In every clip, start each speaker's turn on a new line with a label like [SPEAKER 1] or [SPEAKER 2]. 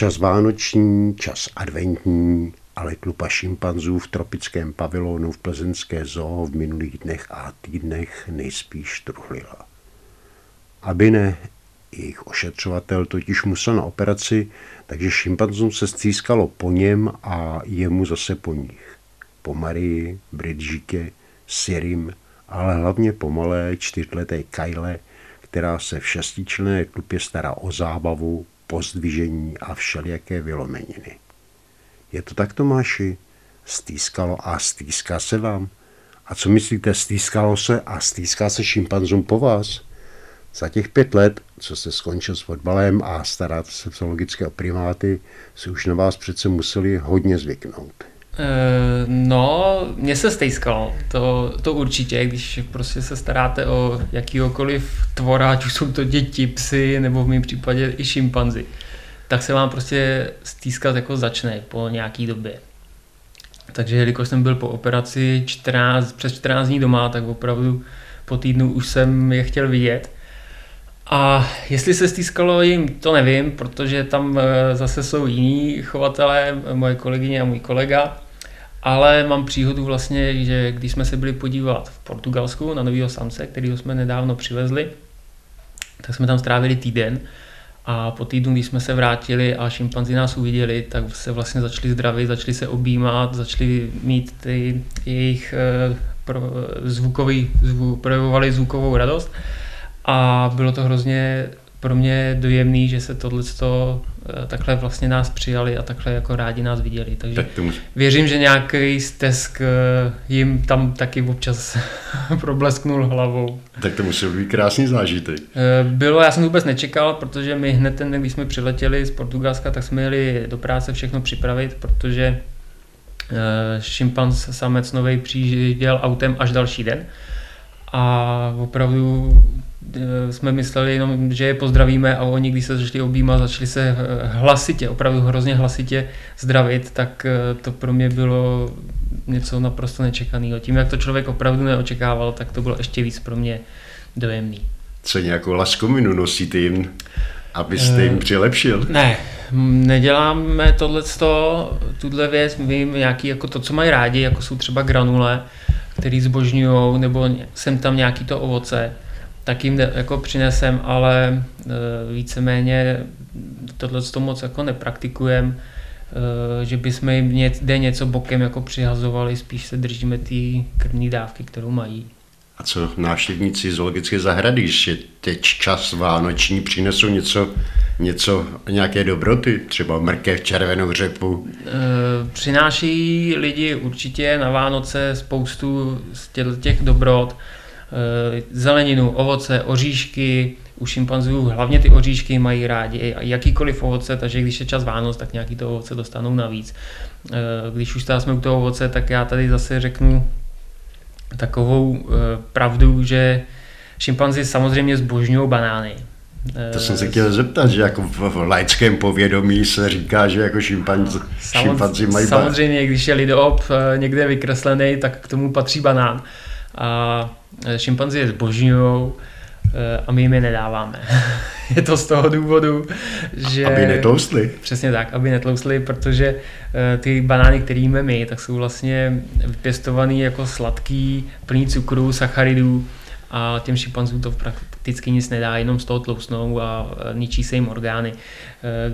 [SPEAKER 1] Čas vánoční, čas adventní, ale tlupa šimpanzů v tropickém pavilonu v plzeňské zoo v minulých dnech a týdnech nejspíš truchlila. Aby ne, jejich ošetřovatel totiž musel na operaci, takže šimpanzům se střískalo po něm a jemu zase po nich. Po Marii, Bridžíke, Sirim, ale hlavně po malé čtyřleté Kyle, která se v šestičlené tlupě stará o zábavu, pozdvižení a všelijaké vylomeniny. Je to tak, Tomáši? Stýskalo a stýská se vám? A co myslíte, stýskalo se a stýská se šimpanzům po vás? Za těch pět let, co jste skončil s fotbalem a staráte se zoologické o primáty, si už na vás přece museli hodně zvyknout.
[SPEAKER 2] E, no, mně se stejskalo, to, to určitě, když prostě se staráte o jakýhokoliv tvora, ať už jsou to děti, psy, nebo v mém případě i šimpanzi tak se vám prostě stýskat jako začne po nějaký době. Takže jelikož jsem byl po operaci 14, přes 14 dní doma, tak opravdu po týdnu už jsem je chtěl vidět. A jestli se stýskalo jim, to nevím, protože tam eh, zase jsou jiní chovatelé, moje kolegyně a můj kolega. Ale mám příhodu vlastně, že když jsme se byli podívat v Portugalsku na nového samce, kterého jsme nedávno přivezli, tak jsme tam strávili týden a po týdnu, když jsme se vrátili a šimpanzi nás uviděli, tak se vlastně začali zdravit, začali se objímat, začali mít ty jejich eh, zvukový, zvuk, projevovali zvukovou radost. A bylo to hrozně pro mě dojemný, že se tohle eh, takhle vlastně nás přijali a takhle jako rádi nás viděli. Takže tak to může... věřím, že nějaký stesk eh, jim tam taky občas problesknul hlavou.
[SPEAKER 1] Tak to musel být krásný zážitek.
[SPEAKER 2] Eh, bylo, já jsem vůbec nečekal, protože my hned ten den, když jsme přiletěli z Portugalska, tak jsme jeli do práce všechno připravit, protože šimpanz samec novej přijížděl autem až další den. A opravdu jsme mysleli jenom, že je pozdravíme a oni, když se začali objímat, začali se eh, hlasitě, opravdu hrozně hlasitě zdravit, tak eh, to pro mě bylo něco naprosto nečekaného. Tím, jak to člověk opravdu neočekával, tak to bylo ještě víc pro mě dojemný.
[SPEAKER 1] Co nějakou laskominu nosíte jim, abyste jim přilepšil?
[SPEAKER 2] Ne, neděláme tohle, tuhle věc, vím nějaký jako to, co mají rádi, jako jsou třeba granule, který zbožňují, nebo jsem tam nějaký to ovoce tak jim jako přinesem, ale e, víceméně tohle to moc jako nepraktikujeme, e, že bychom jim jde něco bokem jako přihazovali, spíš se držíme ty krvní dávky, kterou mají.
[SPEAKER 1] A co návštěvníci zoologické zahrady, když je teď čas vánoční, přinesou něco, něco, nějaké dobroty, třeba mrkev, červenou řepu? E,
[SPEAKER 2] přináší lidi určitě na Vánoce spoustu z těch dobrot. Eh, zeleninu, ovoce, oříšky, u šimpanzů hlavně ty oříšky mají rádi, jakýkoliv ovoce, takže když je čas Vánoc, tak nějaký to ovoce dostanou navíc. Eh, když už jsme u toho ovoce, tak já tady zase řeknu takovou eh, pravdu, že šimpanzi samozřejmě zbožňují banány.
[SPEAKER 1] To jsem se chtěl zeptat, že jako v laickém povědomí se říká, že jako šimpanzi, šimpanzi mají
[SPEAKER 2] Samozřejmě, když je lidop někde vykreslený, tak k tomu patří banán. A šimpanzi je zbožňují eh, a my jim je nedáváme. je to z toho důvodu, že...
[SPEAKER 1] Aby netloustli.
[SPEAKER 2] Přesně tak, aby netloustli, protože eh, ty banány, které jíme my, tak jsou vlastně vypěstovaný jako sladký, plný cukru, sacharidů a těm šimpanzům to prakticky nic nedá, jenom z toho tlousnou a ničí se jim orgány.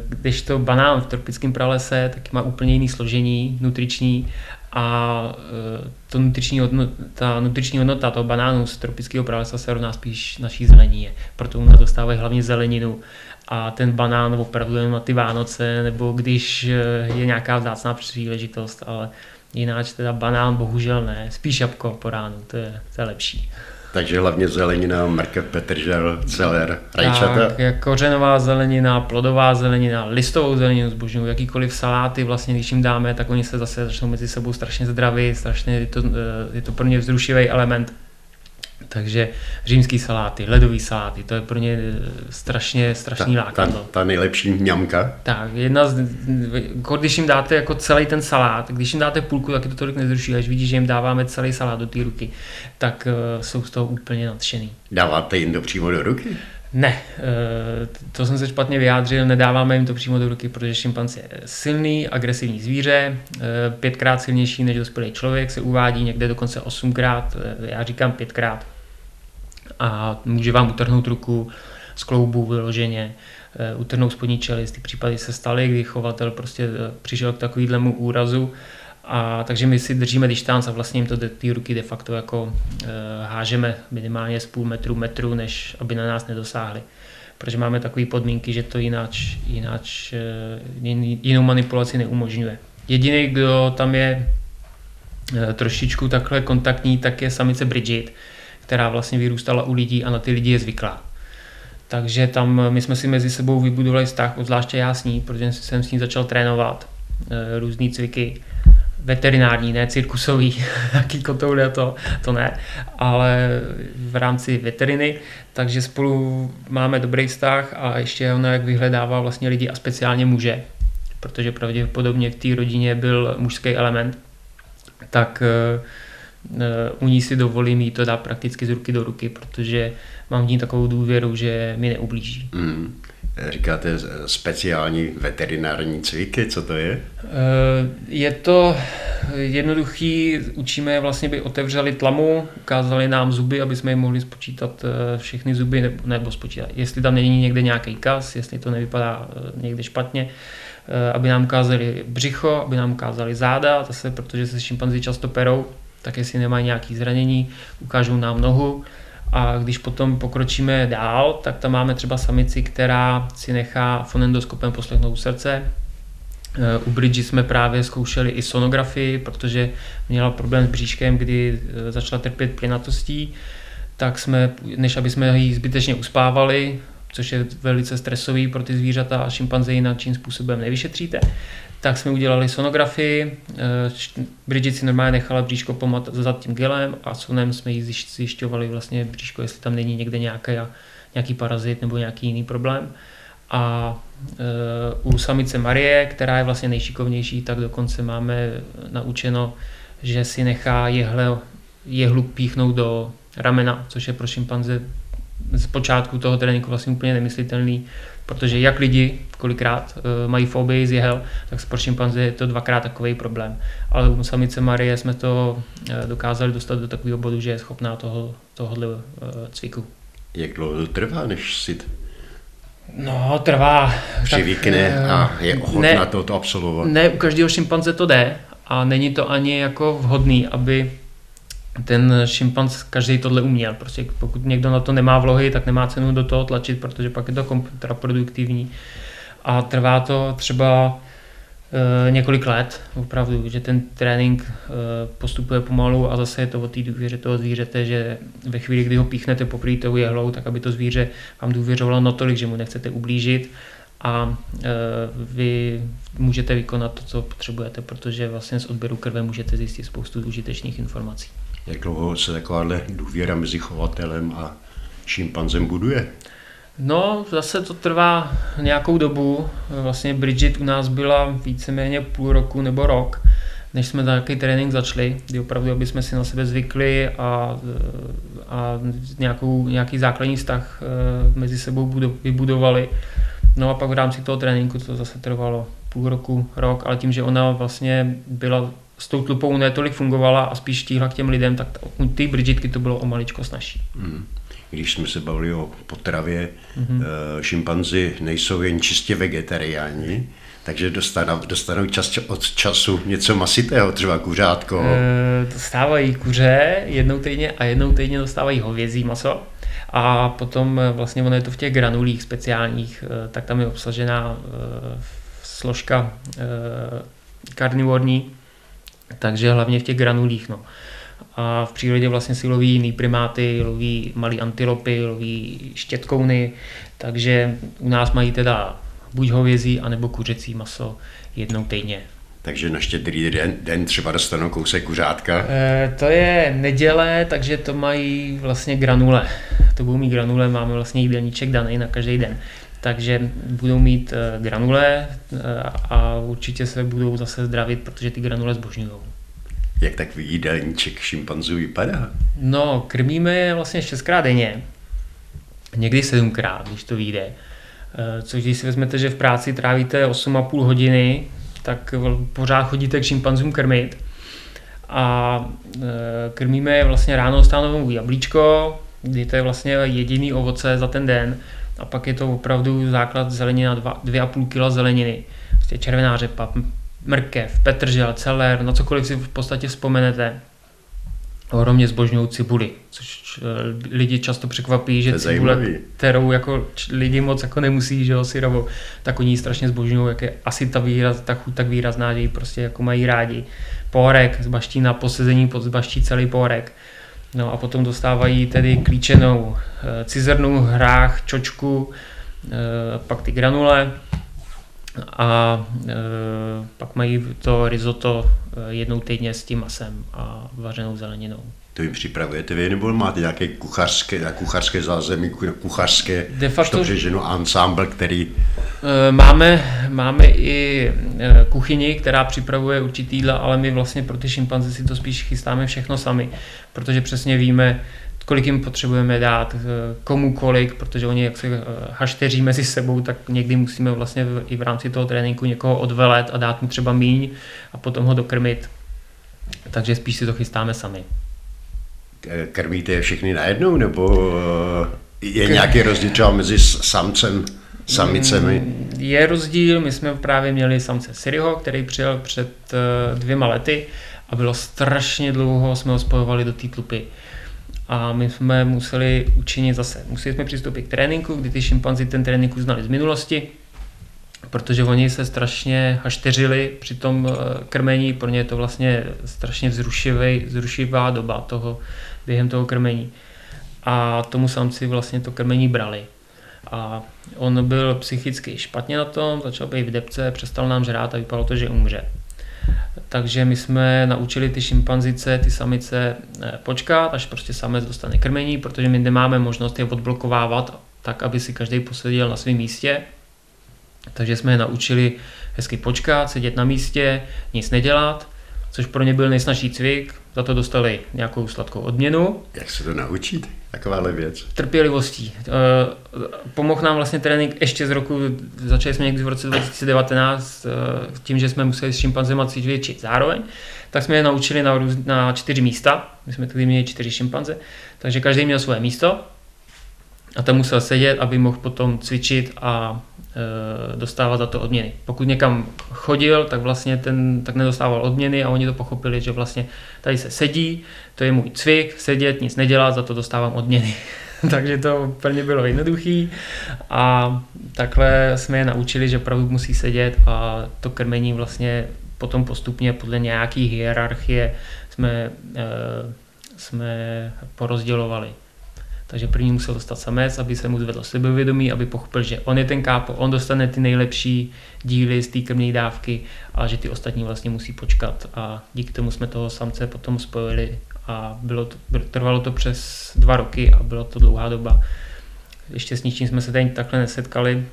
[SPEAKER 2] Když to banán v tropickém pralese, tak má úplně jiný složení nutriční a e, to nutriční hodnota, ta nutriční hodnota toho banánu z tropického pralesa se rovná spíš naší zelenině. Proto u nás dostávají hlavně zeleninu a ten banán opravdu jen na ty Vánoce, nebo když e, je nějaká vzácná příležitost, ale jináč teda banán bohužel ne, spíš jabko po ránu, to je, to je lepší.
[SPEAKER 1] Takže hlavně zelenina, mrkev, petržel, celer, rajčata.
[SPEAKER 2] Tak, kořenová zelenina, plodová zelenina, listovou zeleninu zbožňují, jakýkoliv saláty, vlastně když jim dáme, tak oni se zase začnou mezi sebou strašně zdraví, strašně je to, je to pro ně vzrušivý element. Takže římský saláty, ledový saláty, to je pro ně strašně, strašný ta, lákadlo.
[SPEAKER 1] Ta, ta nejlepší mňamka.
[SPEAKER 2] Tak, jedna z, když jim dáte jako celý ten salát, když jim dáte půlku, tak je to tolik nezruší, až vidíš, že jim dáváme celý salát do té ruky, tak uh, jsou z toho úplně nadšený.
[SPEAKER 1] Dáváte jim to přímo do ruky?
[SPEAKER 2] Ne, to jsem se špatně vyjádřil, nedáváme jim to přímo do ruky, protože šimpanz je silný, agresivní zvíře, pětkrát silnější než dospělý člověk, se uvádí někde dokonce osmkrát, já říkám pětkrát. A může vám utrhnout ruku z kloubu vyloženě, utrhnout spodní čelist. Ty případy se staly, kdy chovatel prostě přišel k takovýhlemu úrazu, a takže my si držíme distance a vlastně jim to ty ruky de facto jako e, hážeme minimálně z půl metru, metru, než aby na nás nedosáhli. Protože máme takové podmínky, že to jináč, jináč e, jinou manipulaci neumožňuje. Jediný, kdo tam je e, trošičku takhle kontaktní, tak je samice Bridget, která vlastně vyrůstala u lidí a na ty lidi je zvyklá. Takže tam my jsme si mezi sebou vybudovali vztah, zvláště já s ní, protože jsem s ní začal trénovat e, různé cviky veterinární, ne cirkusový, jaký kotoul to, to ne, ale v rámci veteriny, takže spolu máme dobrý vztah a ještě ono, jak vyhledává vlastně lidi a speciálně muže, protože pravděpodobně v té rodině byl mužský element, tak uh, u ní si dovolím jí to dát prakticky z ruky do ruky, protože mám v ní takovou důvěru, že mi neublíží. Mm.
[SPEAKER 1] Říkáte speciální veterinární cviky, co to je? Eh,
[SPEAKER 2] je to jednoduchý, učíme je vlastně, by otevřeli tlamu, ukázali nám zuby, aby jsme jim mohli spočítat eh, všechny zuby, nebo, nebo spočítat, jestli tam není někde nějaký kas, jestli to nevypadá eh, někde špatně, aby nám ukázali břicho, aby nám ukázali záda, zase protože se šimpanzi často perou, tak jestli nemají nějaké zranění, ukážou nám nohu, a když potom pokročíme dál, tak tam máme třeba samici, která si nechá fonendoskopem poslechnout srdce. Eh, u Bridži jsme právě zkoušeli i sonografii, protože měla problém s bříškem, kdy eh, začala trpět plynatostí, tak jsme, než aby jsme ji zbytečně uspávali, což je velice stresový pro ty zvířata a šimpanze jinak čím způsobem nevyšetříte, tak jsme udělali sonografii. Eh, Bridget si normálně nechala bříško pomat za tím gelem a sonem jsme jí zjišťovali vlastně bříško, jestli tam není někde nějaký, nějaký parazit nebo nějaký jiný problém. A uh, u samice Marie, která je vlastně nejšikovnější, tak dokonce máme naučeno, že si nechá jehle, jehlu píchnout do ramena, což je pro šimpanze z počátku toho tréninku vlastně úplně nemyslitelný, protože jak lidi kolikrát uh, mají fobii z jehel, tak pro šimpanze je to dvakrát takový problém. Ale u samice Marie jsme to uh, dokázali dostat do takového bodu, že je schopná toho, tohohle uh, cviku.
[SPEAKER 1] Jak dlouho to trvá, než si
[SPEAKER 2] No, trvá.
[SPEAKER 1] Přivykne tak, a je ochotná to, to absolvovat.
[SPEAKER 2] Ne, u každého šimpanze to jde a není to ani jako vhodný, aby ten šimpanz každý tohle uměl. Prostě pokud někdo na to nemá vlohy, tak nemá cenu do toho tlačit, protože pak je to kontraproduktivní. A trvá to třeba e, několik let, opravdu, že ten trénink e, postupuje pomalu a zase je to o té důvěře toho zvířete, že ve chvíli, kdy ho píchnete poprvé tou jehlou, tak aby to zvíře vám důvěřovalo natolik, že mu nechcete ublížit a e, vy můžete vykonat to, co potřebujete, protože vlastně z odběru krve můžete zjistit spoustu užitečných informací.
[SPEAKER 1] Jak dlouho se takováhle důvěra mezi chovatelem a šimpanzem buduje?
[SPEAKER 2] No, zase to trvá nějakou dobu. Vlastně Bridget u nás byla víceméně půl roku nebo rok, než jsme nějaký trénink začali, kdy opravdu, aby jsme si na sebe zvykli a, a nějakou, nějaký základní vztah eh, mezi sebou vybudovali. No a pak v rámci toho tréninku to zase trvalo půl roku, rok, ale tím, že ona vlastně byla s tou tlupou netolik fungovala a spíš tíhla k těm lidem, tak u té Bridgetky to bylo o maličko snažší. Hmm.
[SPEAKER 1] Když jsme se bavili o potravě, mm-hmm. šimpanzi nejsou jen čistě vegetariáni, takže dostanou, dostanou čas od času něco masitého, třeba kuřátko. E,
[SPEAKER 2] dostávají kuře jednou týdně a jednou týdně dostávají hovězí maso. A potom eh, vlastně ono je to v těch granulích speciálních, tak tam je obsažená složka karnivorní, takže hlavně v těch granulích. No. a v přírodě vlastně si loví jiný primáty, loví malý antilopy, loví štětkouny, takže u nás mají teda buď hovězí, anebo kuřecí maso jednou týdně.
[SPEAKER 1] Takže na štědrý den, den třeba dostanou kousek kuřátka?
[SPEAKER 2] E, to je neděle, takže to mají vlastně granule. To budou mít granule, máme vlastně jídelníček daný na každý den. Takže budou mít e, granule e, a určitě se budou zase zdravit, protože ty granule zbožňují.
[SPEAKER 1] Jak takový jídelníček šimpanzů vypadá?
[SPEAKER 2] No, krmíme je vlastně šestkrát denně. Někdy sedmkrát, když to vyjde. Což když si vezmete, že v práci trávíte 8,5 hodiny, tak pořád chodíte k šimpanzům krmit. A krmíme je vlastně ráno stánovou jablíčko, kdy to je vlastně jediný ovoce za ten den. A pak je to opravdu základ zelenina, 2,5 kg zeleniny. Prostě červená řepa, mrkev, petržel, celer, na cokoliv si v podstatě vzpomenete. Ohromně zbožňují cibuli, což e, lidi často překvapí, že cibule, kterou jako lidi moc jako nemusí, že jo, syrovou, tak oni ji strašně zbožňují, jak je asi ta, výraz, ta chuť tak výrazná, že ji prostě jako mají rádi. Pohorek, zbaští na posezení, pod zbaští celý pohorek. No a potom dostávají tedy klíčenou e, cizrnu, hrách, čočku, e, pak ty granule, a e, pak mají to risotto jednou týdně s tím masem a vařenou zeleninou.
[SPEAKER 1] To jim připravujete vy, nebo máte nějaké kuchařské, kuchařské zázemí, kuchařské, De facto, řečeno, ensemble, který...
[SPEAKER 2] E, máme, máme i e, kuchyni, která připravuje určitý jídla, ale my vlastně pro ty šimpanze si to spíš chystáme všechno sami, protože přesně víme, kolik jim potřebujeme dát, eh, komu kolik, protože oni jak se eh, hašteří mezi sebou, tak někdy musíme vlastně i v rámci toho tréninku někoho odvelet a dát mu třeba míň a potom ho dokrmit. Takže spíš si to chystáme sami.
[SPEAKER 1] Krmíte je všechny najednou, nebo eh, je nějaký rozdíl třeba mezi samcem samicemi? Mm,
[SPEAKER 2] je rozdíl, my jsme právě měli samce Siriho, který přijel před dvěma lety a bylo strašně dlouho, jsme ho spojovali do té tlupy. A my jsme museli učinit zase, museli jsme přistoupit k tréninku, kdy ty šimpanzi ten trénink uznali z minulosti, protože oni se strašně hašteřili při tom eh, krmení, pro ně je to vlastně strašně vzrušivý, vzrušivá doba toho, během toho krmení. A tomu samci vlastně to krmení brali. A on byl psychicky špatně na tom, začal být v depce, přestal nám žrát a vypadalo to, že umře. Takže my jsme naučili ty šimpanzice, ty samice eh, počkat, až prostě samec dostane krmení, protože my nemáme možnost je odblokovávat tak, aby si každý poseděl na svém místě. Takže jsme je naučili hezky počkat, sedět na místě, nic nedělat, což pro ně byl nejsnažší cvik, za to dostali nějakou sladkou odměnu.
[SPEAKER 1] Jak se to naučit? Takováhle věc.
[SPEAKER 2] Trpělivostí. Eh, pomohl nám vlastně trénink ještě z roku, začali jsme někdy v roce 2019 eh, tím, že jsme museli s šimpanzema cvičit zároveň, tak jsme je naučili na, na čtyři místa. My jsme tady měli čtyři šimpanze, takže každý měl svoje místo a tam musel sedět, aby mohl potom cvičit a dostávat za to odměny. Pokud někam chodil, tak vlastně ten tak nedostával odměny a oni to pochopili, že vlastně tady se sedí, to je můj cvik, sedět, nic nedělat, za to dostávám odměny. Takže to úplně bylo jednoduchý a takhle jsme je naučili, že opravdu musí sedět a to krmení vlastně potom postupně podle nějaký hierarchie jsme, e, jsme porozdělovali. Takže první musel dostat samec, aby se mu zvedlo sebevědomí, aby pochopil, že on je ten kápo, on dostane ty nejlepší díly z té krmné dávky a že ty ostatní vlastně musí počkat. A díky tomu jsme toho samce potom spojili a bylo to, trvalo to přes dva roky a bylo to dlouhá doba. Ještě s ničím jsme se tady takhle nesetkali,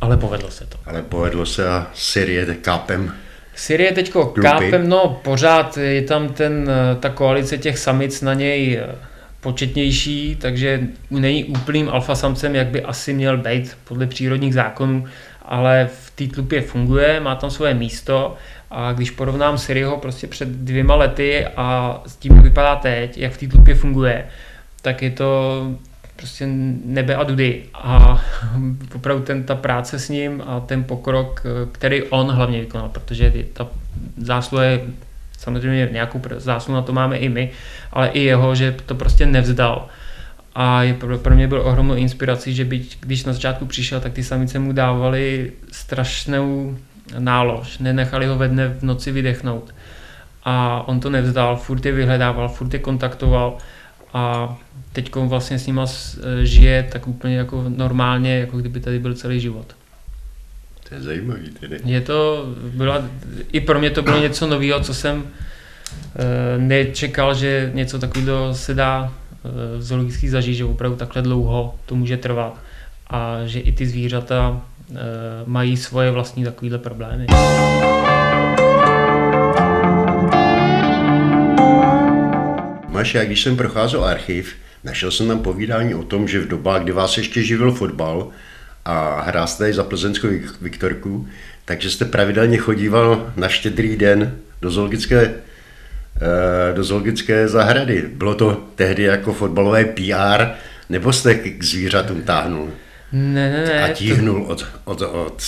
[SPEAKER 2] ale povedlo se to.
[SPEAKER 1] Ale povedlo se a Syrie kápem
[SPEAKER 2] Syrie teďko kápem, no pořád je tam ten, ta koalice těch samic na něj početnější, takže není úplným alfasamcem, jak by asi měl být podle přírodních zákonů, ale v té tlupě funguje, má tam svoje místo a když porovnám Siriho prostě před dvěma lety a s tím, jak vypadá teď, jak v té tlupě funguje, tak je to prostě nebe a dudy. A opravdu ten, ta práce s ním a ten pokrok, který on hlavně vykonal, protože ta zásluha je Samozřejmě nějakou zásluhu na to máme i my, ale i jeho, že to prostě nevzdal. A je pro, pro mě byl ohromnou inspirací, že byť, když na začátku přišel, tak ty samice mu dávali strašnou nálož, nenechali ho ve dne v noci vydechnout. a on to nevzdal, furt je vyhledával, furt je kontaktoval a teď vlastně s nima e, žije tak úplně jako normálně, jako kdyby tady byl celý život.
[SPEAKER 1] To je zajímavý tedy.
[SPEAKER 2] Je to, byla, i pro mě to bylo něco nového, co jsem e, nečekal, že něco takového se dá e, zoologicky zažít, že opravdu takhle dlouho to může trvat a že i ty zvířata e, mají svoje vlastní takovéhle problémy.
[SPEAKER 1] Máš, já když jsem procházel archiv, našel jsem tam povídání o tom, že v dobách, kdy vás ještě živil fotbal a hrál jste za plzeňskou Viktorku, takže jste pravidelně chodíval na štědrý den do zoologické, eh, do zoologické zahrady. Bylo to tehdy jako fotbalové PR, nebo jste k zvířatům táhnul?
[SPEAKER 2] Ne, ne, ne.
[SPEAKER 1] A tíhnul to... od, od, od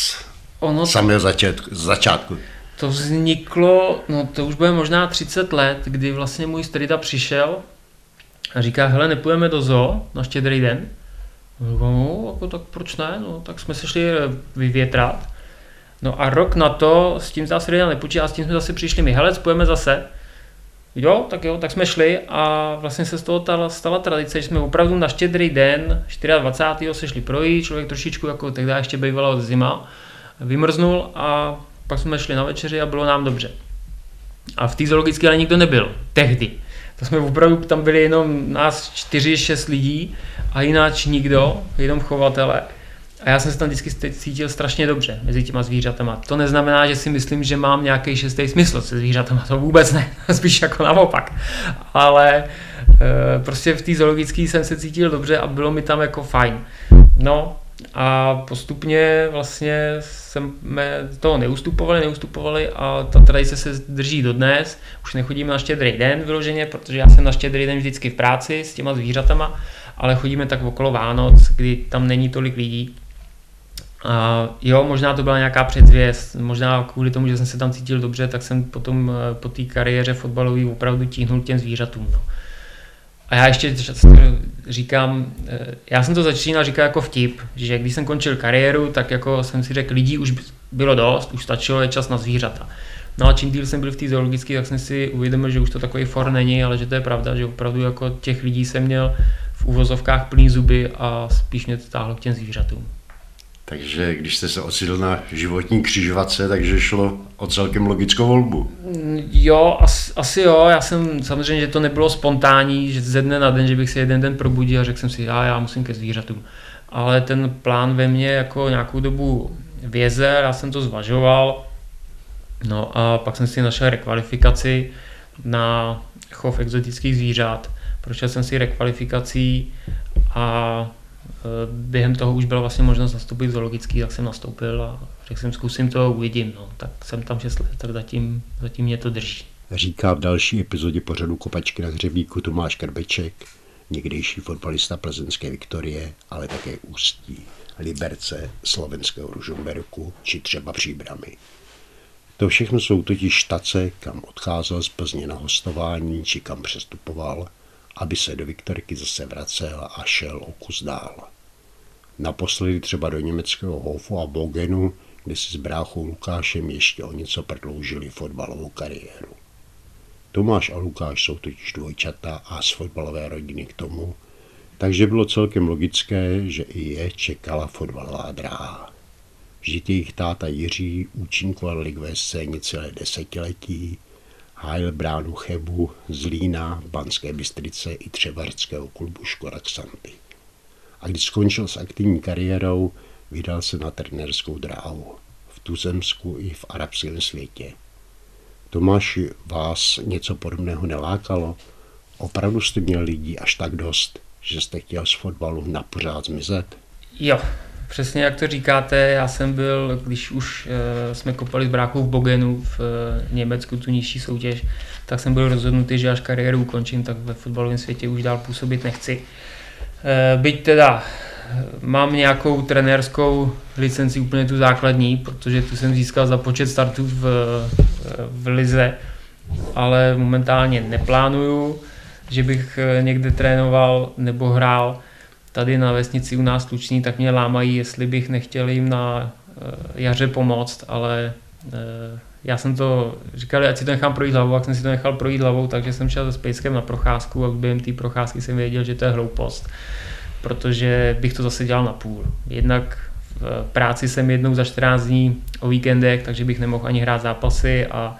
[SPEAKER 1] ono... samého začátku, začátku.
[SPEAKER 2] To vzniklo, no to už bude možná 30 let, kdy vlastně můj strida přišel a říká, hele, nepůjdeme do zoo na štědrý den? No, jako, tak proč ne? No, tak jsme se šli vyvětrat. No a rok na to s tím zase strida nepočítá, s tím jsme zase přišli my, hele, spojeme zase. Jo, tak jo, tak jsme šli a vlastně se z toho stala, stala tradice, že jsme opravdu na štědrý den, 24. se šli projít, člověk trošičku, jako tehdy ještě bývala od zima, vymrznul a pak jsme šli na večeři a bylo nám dobře. A v té zoologické ale nikdo nebyl, tehdy. To jsme opravdu, tam byli jenom nás čtyři, šest lidí a jináč nikdo, jenom chovatele. A já jsem se tam vždycky cítil strašně dobře mezi těma zvířatama. To neznamená, že si myslím, že mám nějaký šestý smysl se zvířatama, to vůbec ne, spíš jako naopak. Ale e, prostě v té zoologické jsem se cítil dobře a bylo mi tam jako fajn. No a postupně vlastně jsme toho neustupovali, neustupovali a ta tradice se drží dodnes. Už nechodíme na štědrý den vyloženě, protože já jsem na štědrý den vždycky v práci s těma zvířatama, ale chodíme tak okolo Vánoc, kdy tam není tolik lidí. A jo, možná to byla nějaká předzvěst, možná kvůli tomu, že jsem se tam cítil dobře, tak jsem potom eh, po té kariéře fotbalové opravdu tíhnul těm zvířatům. No. A já ještě říkám, eh, já jsem to začínal říkat jako vtip, že když jsem končil kariéru, tak jako jsem si řekl, lidí už bylo dost, už stačilo, je čas na zvířata. No a čím díl jsem byl v té zoologické, tak jsem si uvědomil, že už to takový for není, ale že to je pravda, že opravdu jako těch lidí jsem měl v uvozovkách plný zuby a spíš mě to táhlo k těm zvířatům.
[SPEAKER 1] Takže když jste se ocitl na životní křižovatce, takže šlo o celkem logickou volbu.
[SPEAKER 2] Jo, asi, asi jo. Já jsem samozřejmě, že to nebylo spontánní, že ze dne na den, že bych se jeden den probudil a řekl jsem si, já, já musím ke zvířatům. Ale ten plán ve mně jako nějakou dobu věze, já jsem to zvažoval. No a pak jsem si našel rekvalifikaci na chov exotických zvířat. Prošel jsem si rekvalifikací a Eh, během toho už byla vlastně možnost nastoupit zoologický, tak jsem nastoupil a řekl jsem, zkusím to, uvidím. No. Tak jsem tam 6 let, tak zatím, zatím mě to drží.
[SPEAKER 1] Říká v další epizodě pořadu Kopačky na hřebíku Tomáš Krbeček, někdejší fotbalista plzeňské Viktorie, ale také Ústí, Liberce, slovenského Ružomberku či třeba Příbramy. To všechno jsou totiž štace, kam odcházel z Plzně na hostování či kam přestupoval – aby se do Viktorky zase vracel a šel o kus dál. Naposledy třeba do německého Hofu a Bogenu, kde si s bráchou Lukášem ještě o něco prodloužili fotbalovou kariéru. Tomáš a Lukáš jsou totiž dvojčata a z fotbalové rodiny k tomu, takže bylo celkem logické, že i je čekala fotbalová dráha. Vždyť jejich táta Jiří účinkoval ligové scéně celé desetiletí hájil bránu Chebu, Zlína, Banské Bystrice i Třevarského klubu Škoda Xanty. A když skončil s aktivní kariérou, vydal se na trenérskou dráhu v tuzemsku i v arabském světě. Tomáši, vás něco podobného nelákalo? Opravdu jste měl lidí až tak dost, že jste chtěl z fotbalu na pořád zmizet?
[SPEAKER 2] Jo, Přesně jak to říkáte, já jsem byl, když už uh, jsme kopali s brákou v Bogenu v uh, Německu tu nižší soutěž, tak jsem byl rozhodnutý, že až kariéru ukončím, tak ve fotbalovém světě už dál působit nechci. Uh, byť teda mám nějakou trenérskou licenci úplně tu základní, protože tu jsem získal za počet startů v, v Lize, ale momentálně neplánuju, že bych někde trénoval nebo hrál tady na vesnici u nás Tučný, tak mě lámají, jestli bych nechtěl jim na eh, jaře pomoct, ale eh, já jsem to, říkali, ať si to nechám projít hlavou, jak jsem si to nechal projít hlavou, takže jsem šel se Spackem na procházku a během té procházky jsem věděl, že to je hloupost, protože bych to zase dělal na půl. Jednak v práci jsem jednou za 14 dní o víkendech, takže bych nemohl ani hrát zápasy a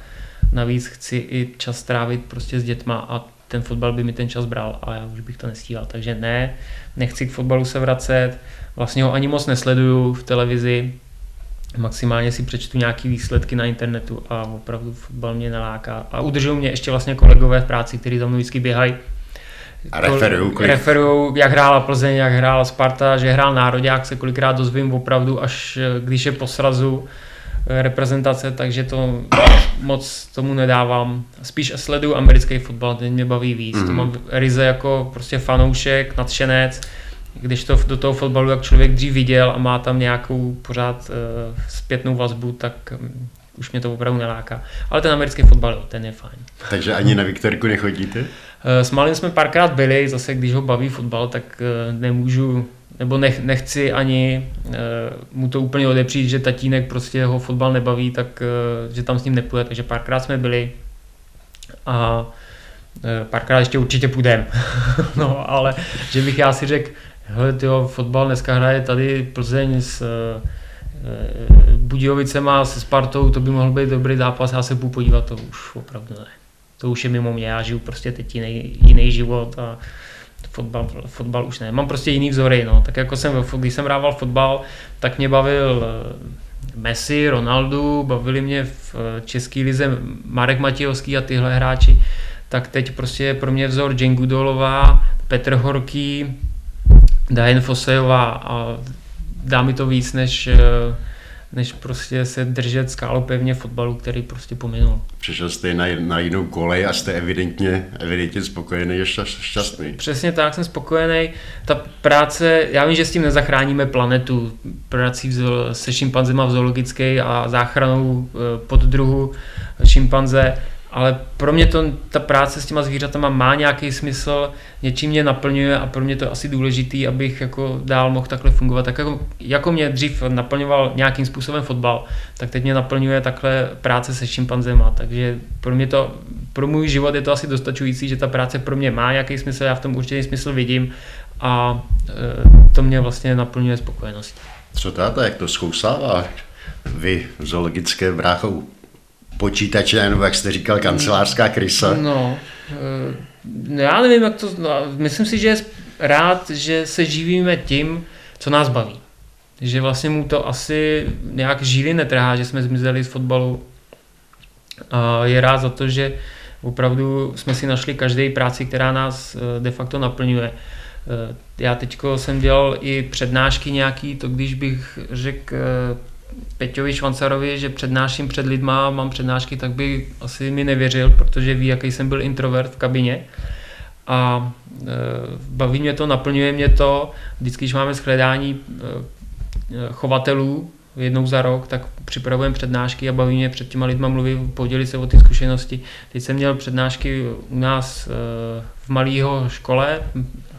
[SPEAKER 2] navíc chci i čas trávit prostě s dětma a ten fotbal by mi ten čas bral a já už bych to nestíhal. Takže ne, nechci k fotbalu se vracet, vlastně ho ani moc nesleduju v televizi, maximálně si přečtu nějaký výsledky na internetu a opravdu fotbal mě neláká. A udržují mě ještě vlastně kolegové v práci, kteří za mnou vždycky běhají.
[SPEAKER 1] A referují,
[SPEAKER 2] referují, jak hrála Plzeň, jak hrála Sparta, že hrál Národák, se kolikrát dozvím opravdu, až když je po srazu eh, reprezentace, takže to moc tomu nedávám. Spíš sleduju americký fotbal, ten mě baví víc. Mm. To mhm. mám ryze jako prostě fanoušek, nadšenec, když to do toho fotbalu, jak člověk dřív viděl a má tam nějakou pořád uh, zpětnou vazbu, tak um, už mě to opravdu neláká. Ale ten americký fotbal, ten je fajn.
[SPEAKER 1] Takže ani na Viktorku nechodíte? Uh,
[SPEAKER 2] s Malým jsme párkrát byli, zase když ho baví fotbal, tak uh, nemůžu, nebo nech, nechci ani uh, mu to úplně odepřít, že tatínek prostě ho fotbal nebaví, tak uh, že tam s ním nepůjde, takže párkrát jsme byli a párkrát ještě určitě půjdem. no, ale že bych já si řekl, hele, tyjo, fotbal dneska hraje tady Plzeň s uh, Budějovicema, se Spartou, to by mohl být dobrý zápas, já se budu podívat, to už opravdu ne. To už je mimo mě, já žiju prostě teď jiný, jiný život a fotbal, fotbal už ne. Mám prostě jiný vzory, no. Tak jako jsem, když jsem hrával fotbal, tak mě bavil Messi, Ronaldo, bavili mě v české lize Marek Matějovský a tyhle hráči. Tak teď prostě je pro mě vzor Jane Goodolová, Petr Horký, Diane Fosejová a dá mi to víc, než, eh, než prostě se držet skálopevně fotbalu, který prostě pominul.
[SPEAKER 1] Přišel jste na, na jinou kolej a jste evidentně, evidentně spokojený a šťastný.
[SPEAKER 2] Přesně tak, jsem spokojený. Ta práce, já vím, že s tím nezachráníme planetu, prací se šimpanzema v zoologické a záchranou eh, poddruhu šimpanze, ale pro mě to, ta práce s těma zvířatama má nějaký smysl, něčím mě naplňuje a pro mě to je asi důležitý, abych jako dál mohl takhle fungovat. Tak jako, jako mě dřív naplňoval nějakým způsobem fotbal, tak teď mě naplňuje takhle práce se šimpanzema, takže pro mě to, pro můj život je to asi dostačující, že ta práce pro mě má nějaký smysl, já v tom určitě smysl vidím a e, to mě vlastně naplňuje spokojeností.
[SPEAKER 1] Co táta, jak to zkousává? Vy zoologické bráchou počítače, nebo jak jste říkal, kancelářská krysa.
[SPEAKER 2] No, eh, já nevím, jak to, no, myslím si, že je rád, že se živíme tím, co nás baví. Že vlastně mu to asi nějak žíly netrhá, že jsme zmizeli z fotbalu. A je rád za to, že opravdu jsme si našli každý práci, která nás eh, de facto naplňuje. Eh, já teďko jsem dělal i přednášky nějaký, to když bych řekl Peťovi Švancarovi, že přednáším před lidma, mám přednášky, tak by asi mi nevěřil, protože ví, jaký jsem byl introvert v kabině. A e, baví mě to, naplňuje mě to. Vždycky, když máme shledání e, chovatelů jednou za rok, tak připravujeme přednášky a baví mě před těma lidma mluvit, podělit se o ty zkušenosti. Teď jsem měl přednášky u nás e, v malého škole,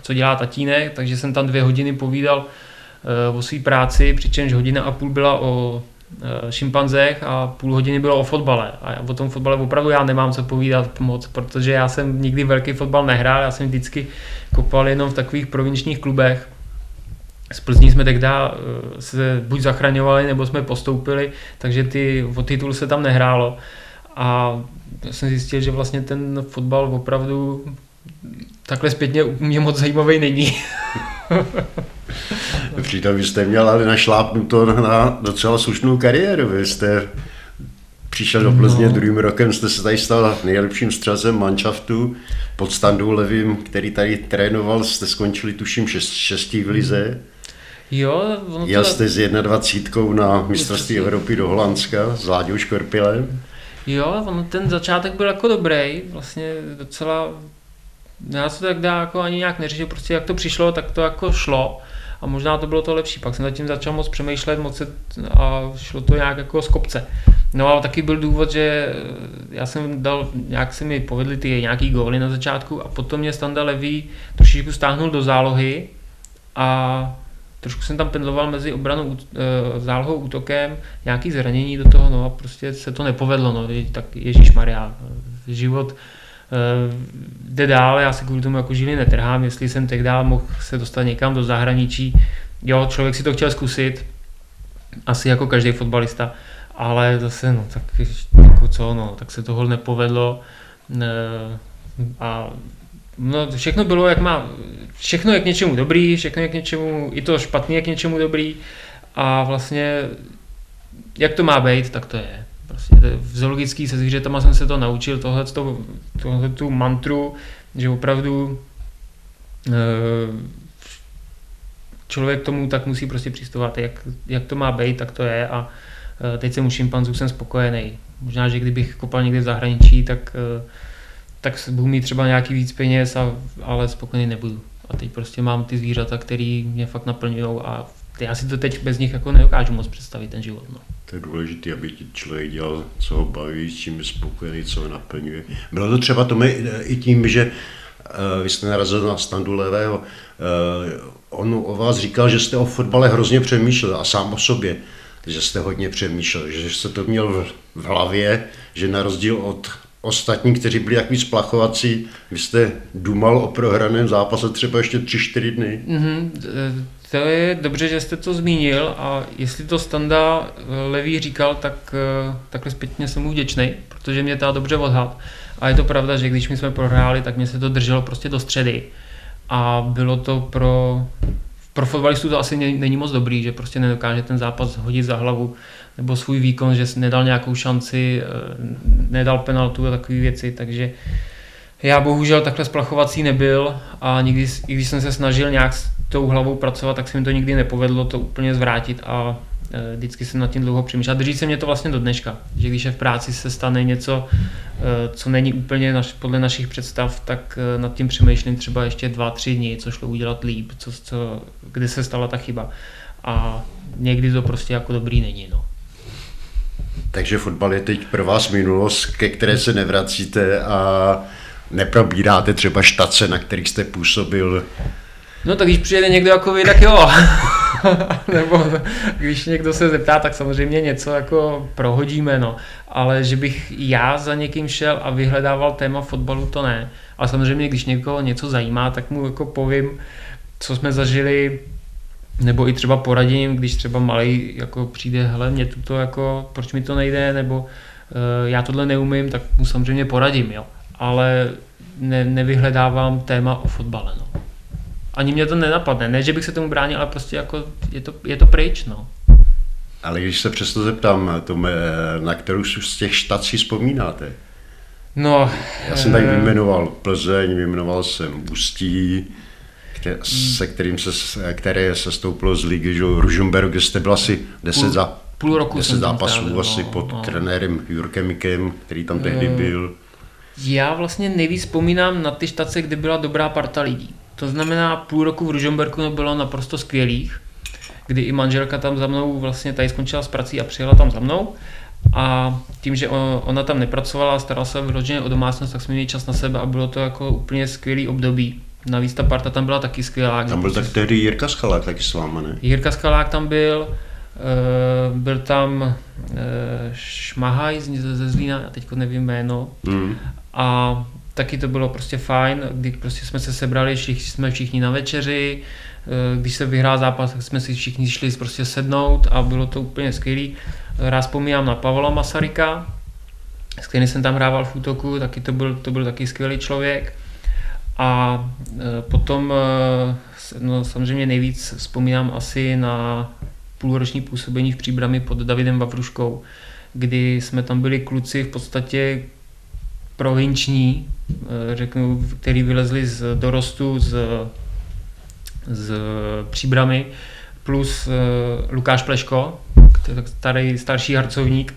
[SPEAKER 2] co dělá tatínek, takže jsem tam dvě hodiny povídal o své práci, přičemž hodina a půl byla o eh, šimpanzech a půl hodiny bylo o fotbale. A o tom fotbale opravdu já nemám co povídat moc, protože já jsem nikdy velký fotbal nehrál, já jsem vždycky kopal jenom v takových provinčních klubech. Z Plzní jsme tehdy eh, se buď zachraňovali, nebo jsme postoupili, takže ty, o titul se tam nehrálo. A já jsem zjistil, že vlastně ten fotbal opravdu takhle zpětně mě moc zajímavý není.
[SPEAKER 1] Přitom vy jste měl ale našlápnuto na docela slušnou kariéru. Vy jste přišel do Plzně no. druhým rokem, jste se tady stal nejlepším střelcem manšaftu pod standou Levým, který tady trénoval, jste skončili tuším šest, šestí v lize.
[SPEAKER 2] Jo, ono
[SPEAKER 1] Jel to... jste s 21 na mistrovství Evropy do Holandska s Láďou Škorpilem.
[SPEAKER 2] Jo, ono ten začátek byl jako dobrý, vlastně docela, já se to tak dá jako ani nějak neřešil, prostě jak to přišlo, tak to jako šlo a možná to bylo to lepší. Pak jsem zatím začal moc přemýšlet moc se, a šlo to nějak jako z kopce. No ale taky byl důvod, že já jsem dal, nějak se mi povedly ty nějaký góly na začátku a potom mě Standa Levý trošičku stáhnul do zálohy a trošku jsem tam pendloval mezi obranou, e, zálohou, útokem, nějaký zranění do toho, no a prostě se to nepovedlo, no, tak Ježíš Maria, život e, jde dál, já se kvůli tomu jako živě netrhám, jestli jsem tehdy mohl se dostat někam do zahraničí, jo, člověk si to chtěl zkusit, asi jako každý fotbalista, ale zase, no, tak jako co, no, tak se toho nepovedlo. E, a No, všechno bylo, jak má, všechno je k něčemu dobrý, všechno je k něčemu, i to špatný je k něčemu dobrý. A vlastně jak to má být, tak to je. Prostě v zoologický se zvířatama jsem se to naučil, tohle, tohle tu mantru, že opravdu eh, člověk tomu tak musí prostě přistovat, jak, jak to má být, tak to je a eh, teď jsem u šimpanzů jsem spokojený. Možná, že kdybych kopal někde v zahraničí, tak uh, tak budu mít třeba nějaký víc peněz, a, ale spokojený nebudu. A teď prostě mám ty zvířata, které mě fakt naplňují a já si to teď bez nich jako nedokážu moc představit ten život. No.
[SPEAKER 1] To je důležité, aby člověk dělal, co ho baví, s čím je spokojený, co ho naplňuje. Bylo to třeba to i tím, že uh, vy jste narazil na Standu Levého, uh, on o vás říkal, že jste o fotbale hrozně přemýšlel a sám o sobě, že jste hodně přemýšlel, že jste to měl v, hlavě, že na rozdíl od ostatní, kteří byli takový splachovací, vy jste důmal o prohraném zápase třeba ještě 3-4 dny.
[SPEAKER 2] Mm-hmm. To je dobře, že jste to zmínil a jestli to Standa eh, Levý říkal, tak eh, takhle zpětně jsem mu vděčný, protože mě to dobře odhad. A je to pravda, že když my jsme prohráli, tak mě se to drželo prostě do středy. A bylo to pro, pro fotbalistů to asi není moc dobrý, že prostě nedokáže ten zápas hodit za hlavu nebo svůj výkon, že nedal nějakou šanci, eh, nedal penaltu a takové věci, takže já bohužel takhle splachovací nebyl a nikdy, i když jsem se snažil nějak tou hlavou pracovat, tak se mi to nikdy nepovedlo to úplně zvrátit a eh, vždycky jsem nad tím dlouho přemýšlel. Drží se mě to vlastně do dneška, že když je v práci se stane něco, eh, co není úplně naš, podle našich představ, tak nad tím přemýšlím třeba ještě dva, tři dny, co šlo udělat líp, co, co, kde se stala ta chyba. A někdy to prostě jako dobrý není. No.
[SPEAKER 1] Takže fotbal je teď pro vás minulost, ke které se nevracíte a neprobíráte třeba štace, na kterých jste působil.
[SPEAKER 2] No tak když přijede někdo jako vy, tak jo. Nebo když někdo se zeptá, tak samozřejmě něco jako prohodíme, no. Ale že bych já za někým šel a vyhledával téma fotbalu, to ne. Ale samozřejmě, když někoho něco zajímá, tak mu jako povím, co jsme zažili nebo i třeba poradím, když třeba malý jako přijde, hele, mě to jako, proč mi to nejde, nebo uh, já tohle neumím, tak mu samozřejmě poradím, jo. Ale ne, nevyhledávám téma o fotbale, no. Ani mě to nenapadne, ne, že bych se tomu bránil, ale prostě jako je to, je to pryč, no.
[SPEAKER 1] Ale když se přesto zeptám, to me, na kterou z těch štací vzpomínáte?
[SPEAKER 2] No,
[SPEAKER 1] Já jsem tady eh, vyjmenoval Plzeň, vyjmenoval jsem Ústí, se kterým se, které se stoupilo z ligy, že Ružomberg, kde jste byl asi 10 půl, za
[SPEAKER 2] půl roku
[SPEAKER 1] 10 zápasů no, asi no, pod no. trenérem Jurkem Mikem, který tam tehdy eh, byl.
[SPEAKER 2] Já vlastně nejvíc vzpomínám na ty štace, kde byla dobrá parta lidí. To znamená, půl roku v Ružomberku bylo naprosto skvělých, kdy i manželka tam za mnou vlastně tady skončila s prací a přijela tam za mnou. A tím, že ona tam nepracovala, starala se vyloženě o domácnost, tak jsme měli čas na sebe a bylo to jako úplně skvělý období. Navíc ta parta tam byla taky skvělá.
[SPEAKER 1] Tam byl tak tehdy Jirka Schalák taky s váma, ne?
[SPEAKER 2] Jirka Schalák tam byl, uh, byl tam uh, Šmahaj ze Zlína, já teď nevím jméno. Mm. A taky to bylo prostě fajn, kdy prostě jsme se sebrali, všichni, jsme všichni na večeři, uh, když se vyhrál zápas, tak jsme si všichni šli prostě sednout a bylo to úplně skvělý. Rád vzpomínám na Pavla Masaryka, s kterým jsem tam hrával v útoku, taky to byl, to byl taky skvělý člověk. A e, potom e, no, samozřejmě nejvíc vzpomínám asi na půlroční působení v příbrami pod Davidem Vavruškou, kdy jsme tam byli kluci v podstatě provinční, e, řeknu, který vylezli z dorostu z, z příbramy, plus Lukáš Pleško, starý, starší harcovník,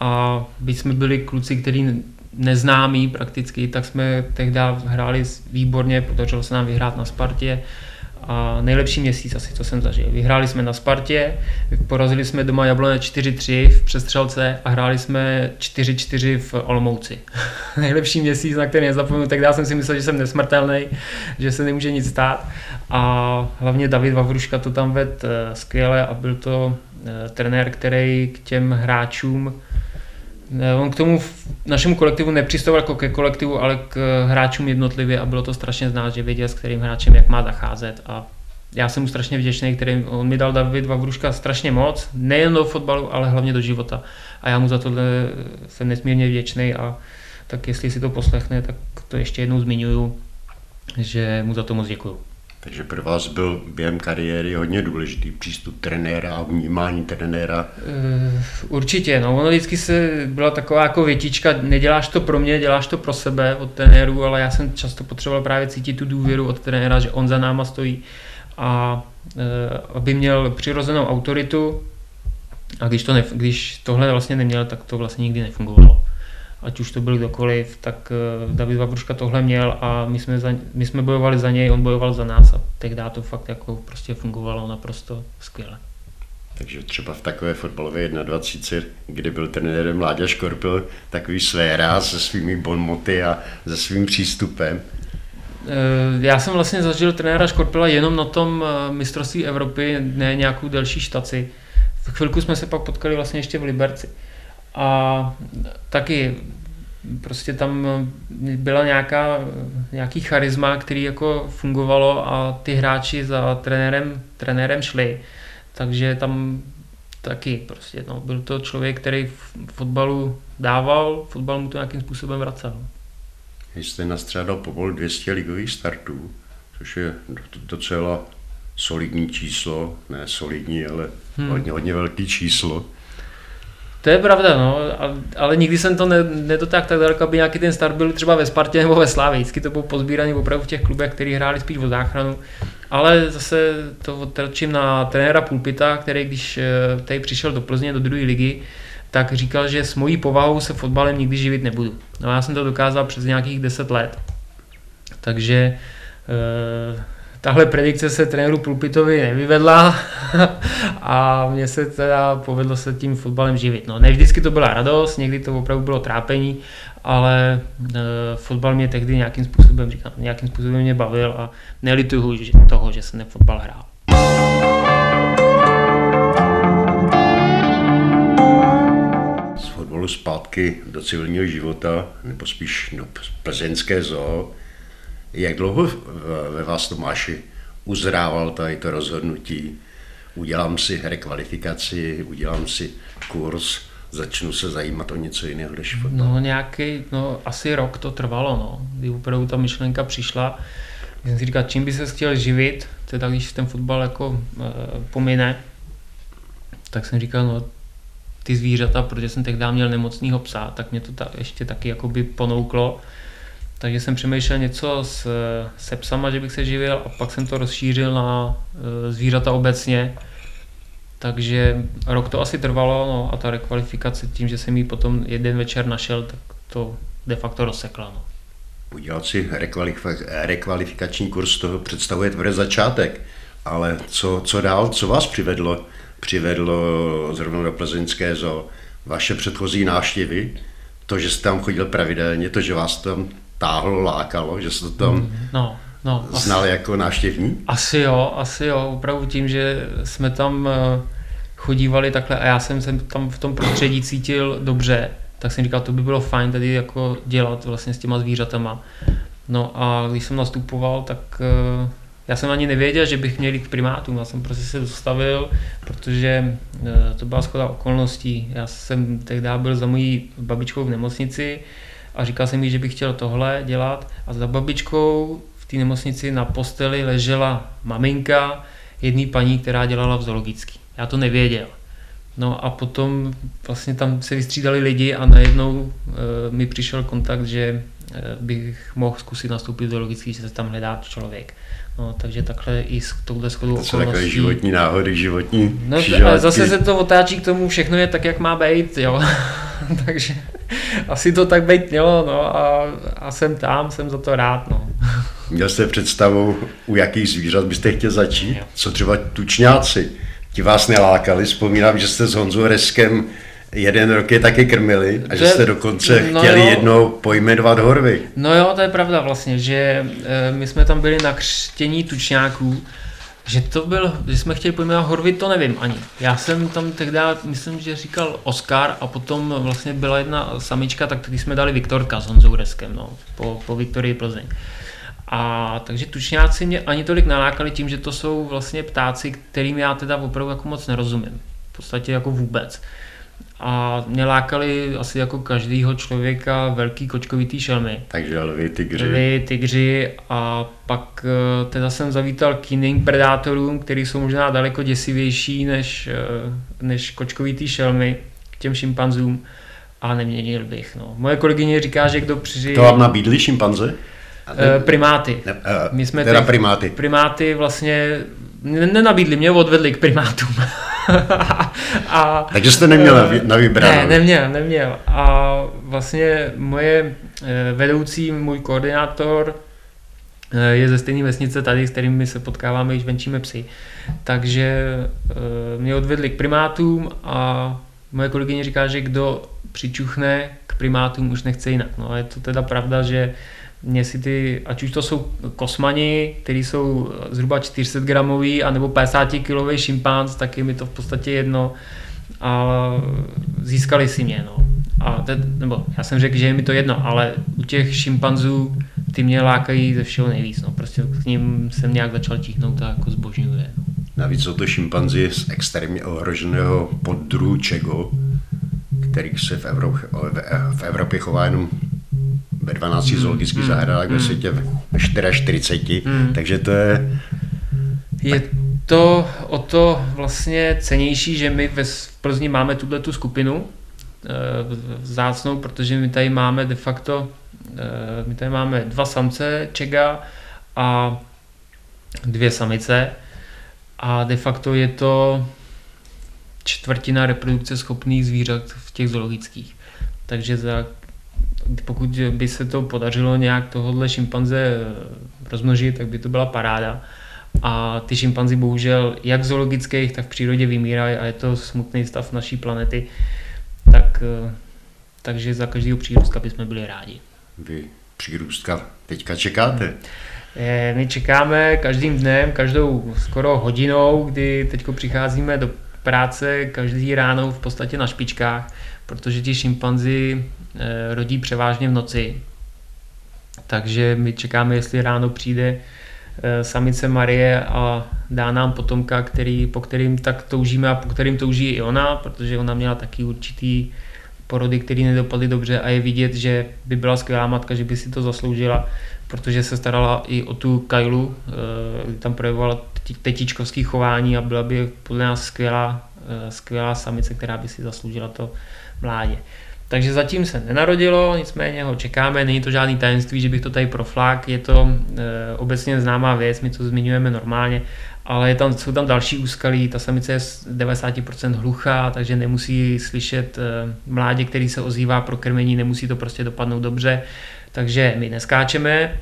[SPEAKER 2] a byť jsme byli kluci, kteří neznámý prakticky, tak jsme tehdy hráli výborně, podařilo se nám vyhrát na Spartě a nejlepší měsíc asi, co jsem zažil. Vyhráli jsme na Spartě, porazili jsme doma Jablone 4-3 v přestřelce a hráli jsme 4-4 v Olomouci. nejlepší měsíc, na který nezapomenu, tak já jsem si myslel, že jsem nesmrtelný, že se nemůže nic stát a hlavně David Vavruška to tam ved eh, skvěle a byl to eh, trenér, který k těm hráčům On k tomu našemu kolektivu nepřistoval jako ke kolektivu, ale k hráčům jednotlivě a bylo to strašně znát, že věděl, s kterým hráčem jak má zacházet a já jsem mu strašně vděčný, který on mi dal David Vavruška strašně moc, nejen do fotbalu, ale hlavně do života. A já mu za tohle jsem nesmírně vděčný a tak jestli si to poslechne, tak to ještě jednou zmiňuju, že mu za to moc děkuju.
[SPEAKER 1] Takže pro vás byl během kariéry hodně důležitý přístup trenéra a vnímání trenéra?
[SPEAKER 2] Uh, určitě, no. Ono vždycky se byla taková jako větička, neděláš to pro mě, děláš to pro sebe od trenéru, ale já jsem často potřeboval právě cítit tu důvěru od trenéra, že on za náma stojí. A uh, aby měl přirozenou autoritu. A když, to ne, když tohle vlastně neměl, tak to vlastně nikdy nefungovalo ať už to byl kdokoliv, tak eh, David Vavruška tohle měl a my jsme, za, my jsme bojovali za něj, on bojoval za nás a tehdy to fakt jako prostě fungovalo naprosto skvěle.
[SPEAKER 1] Takže třeba v takové fotbalové 21, kdy byl trenérem Láďa Škorpil, takový své ráz se svými bonmoty a se svým přístupem.
[SPEAKER 2] Eh, já jsem vlastně zažil trenéra Škorpila jenom na tom eh, mistrovství Evropy, ne nějakou delší štaci. V chvilku jsme se pak potkali vlastně ještě v Liberci. A taky prostě tam byla nějaká, nějaký charisma, který jako fungovalo a ty hráči za trenérem, trenérem šli. Takže tam taky prostě, no, byl to člověk, který v fotbalu dával, fotbal mu to nějakým způsobem vracel.
[SPEAKER 1] Vy jste nastřádal povol 200 ligových startů, což je docela solidní číslo, ne solidní, ale hmm. hodně, hodně velký číslo.
[SPEAKER 2] To je pravda, no, ale nikdy jsem to nedotáhl tak daleko, aby nějaký ten start byl třeba ve Spartě nebo ve Slávě. Vždycky to bylo pozbíraný opravdu v těch klubech, který hráli spíš o záchranu. Ale zase to odtrčím na trenéra Pulpita, který když eh, tady přišel do Plzně, do druhé ligy, tak říkal, že s mojí povahou se fotbalem nikdy živit nebudu. No já jsem to dokázal přes nějakých 10 let. Takže e, tahle predikce se trenéru Pulpitovi nevyvedla a mně se teda povedlo se tím fotbalem živit. No, ne vždycky to byla radost, někdy to opravdu bylo trápení, ale e, fotbal mě tehdy nějakým způsobem, říkám, nějakým způsobem mě bavil a nelituju toho, že jsem ten fotbal hrál.
[SPEAKER 1] Z fotbalu zpátky do civilního života, nebo spíš do plzeňské zoo, jak dlouho ve vás Tomáši uzrával tady to rozhodnutí? Udělám si rekvalifikaci, udělám si kurz, začnu se zajímat o něco jiného než fotbal?
[SPEAKER 2] No nějaký, no asi rok to trvalo, no. Kdy opravdu ta myšlenka přišla, jsem si říkal, čím by se chtěl živit, teda když ten fotbal jako e, pomine, tak jsem říkal, no ty zvířata, protože jsem tehdy měl nemocného psa, tak mě to ta, ještě taky jakoby ponouklo. Takže jsem přemýšlel něco s, se psama, že bych se živil a pak jsem to rozšířil na e, zvířata obecně. Takže rok to asi trvalo no, a ta rekvalifikace tím, že jsem ji potom jeden večer našel, tak to de facto rozsekla. No.
[SPEAKER 1] Udělat si rekvalifikační kurz toho představuje tvrdý začátek, ale co, co dál, co vás přivedlo, přivedlo zrovna do plzeňské zoo? Vaše předchozí návštěvy, to, že jste tam chodil pravidelně, to, že vás tam táhlo, lákalo, že se to tam mm, no, no, znal asi, jako návštěvník?
[SPEAKER 2] Asi jo, asi jo, opravdu tím, že jsme tam eh, chodívali takhle a já jsem se tam v tom prostředí cítil dobře, tak jsem říkal, to by bylo fajn tady jako dělat vlastně s těma zvířatama. No a když jsem nastupoval, tak eh, já jsem ani nevěděl, že bych měl jít k primátům, já jsem prostě se dostavil, protože eh, to byla schoda okolností. Já jsem tehdy byl za mojí babičkou v nemocnici, a říkal jsem jí, že bych chtěl tohle dělat a za babičkou v té nemocnici na posteli ležela maminka jedné paní, která dělala v zoologický. Já to nevěděl. No a potom vlastně tam se vystřídali lidi a najednou e, mi přišel kontakt, že e, bych mohl zkusit nastoupit do zoologický, že se tam hledá člověk. No, takže takhle i s touhle schodou
[SPEAKER 1] To jsou takové životní náhody, životní
[SPEAKER 2] No, ale zase se to otáčí k tomu, všechno je tak, jak má být, jo. takže asi to tak být mělo, no a, a jsem tam, jsem za to rád, no.
[SPEAKER 1] Měl jste představu, u jakých zvířat byste chtěl začít? Co třeba tučňáci? Ti vás nelákali, vzpomínám, že jste s Honzou Reskem jeden rok je taky krmili a že jste dokonce no chtěli jo. jednou pojmenovat horvy.
[SPEAKER 2] No jo, to je pravda vlastně, že e, my jsme tam byli na křtění tučňáků, že to byl, že jsme chtěli pojmenovat horvy, to nevím ani. Já jsem tam tehdy, myslím, že říkal Oscar a potom vlastně byla jedna samička, tak když jsme dali Viktorka s Honzou Reskem, no, po, po Viktorii Plzeň. A takže tučňáci mě ani tolik nalákali tím, že to jsou vlastně ptáci, kterým já teda opravdu jako moc nerozumím. V podstatě jako vůbec. A mě lákali asi jako každýho člověka velký kočkovitý šelmy.
[SPEAKER 1] Takže lvy, tygři.
[SPEAKER 2] Lvy, tygři a pak eh, teda jsem zavítal k jiným predátorům, který jsou možná daleko děsivější než, eh, než kočkovitý šelmy, k těm šimpanzům a neměnil bych. No. Moje kolegyně říká, že kdo při...
[SPEAKER 1] To vám nabídli šimpanze?
[SPEAKER 2] Uh, primáty. Ne, uh,
[SPEAKER 1] My jsme teda primáty.
[SPEAKER 2] Primáty vlastně nenabídli, mě odvedli k primátům.
[SPEAKER 1] a, Takže jste neměl uh, na vybranou?
[SPEAKER 2] Ne, neměl, neměl. A vlastně moje vedoucí, můj koordinátor je ze stejné vesnice tady, s kterými se potkáváme, když venčíme psy. Takže mě odvedli k primátům a moje kolegyně říká, že kdo přičuchne k primátům, už nechce jinak. No a je to teda pravda, že mě si ty, ať už to jsou kosmani, který jsou zhruba 400 gramový, anebo 50 kilový šimpánz, tak je mi to v podstatě jedno. A získali si mě, no. A te, nebo já jsem řekl, že je mi to jedno, ale u těch šimpanzů ty mě lákají ze všeho nejvíc, no. Prostě k ním jsem nějak začal tíhnout a jako zbožňuje. No.
[SPEAKER 1] Navíc jsou to šimpanzi z extrémně ohroženého poddruhu čego, kterých se v Evropě, v Evropě chová jenom ve 12 mm, zoologických mm, zahradách mm, ve světě ve 44, mm. takže to je...
[SPEAKER 2] Je to o to vlastně cenější, že my ve Plzni máme tuhle tu skupinu e, vzácnou, protože my tady máme de facto e, my tady máme dva samce čega a dvě samice a de facto je to čtvrtina reprodukce schopných zvířat v těch zoologických. Takže za pokud by se to podařilo nějak tohohle šimpanze eh, rozmnožit, tak by to byla paráda. A ty šimpanzi bohužel jak zoologických, tak v přírodě vymírají a je to smutný stav naší planety. Tak, eh, takže za každého přírůstka bychom byli rádi.
[SPEAKER 1] Vy přírůstka teďka čekáte?
[SPEAKER 2] Eh, my čekáme každým dnem, každou skoro hodinou, kdy teď přicházíme do práce každý ráno v podstatě na špičkách, protože ti šimpanzi rodí převážně v noci. Takže my čekáme, jestli ráno přijde eh, samice Marie a dá nám potomka, který, po kterým tak toužíme a po kterým touží i ona, protože ona měla taky určitý porody, které nedopadly dobře a je vidět, že by byla skvělá matka, že by si to zasloužila, protože se starala i o tu Kailu, eh, tam projevovala tetičkovský chování a byla by podle nás skvělá, skvělá samice, která by si zasloužila to mládě. Takže zatím se nenarodilo, nicméně ho čekáme, není to žádný tajemství, že bych to tady proflák, je to e, obecně známá věc, my to zmiňujeme normálně, ale je tam, jsou tam další úskalí, ta samice je 90% hluchá, takže nemusí slyšet e, mládě, který se ozývá pro krmení, nemusí to prostě dopadnout dobře, takže my neskáčeme, e,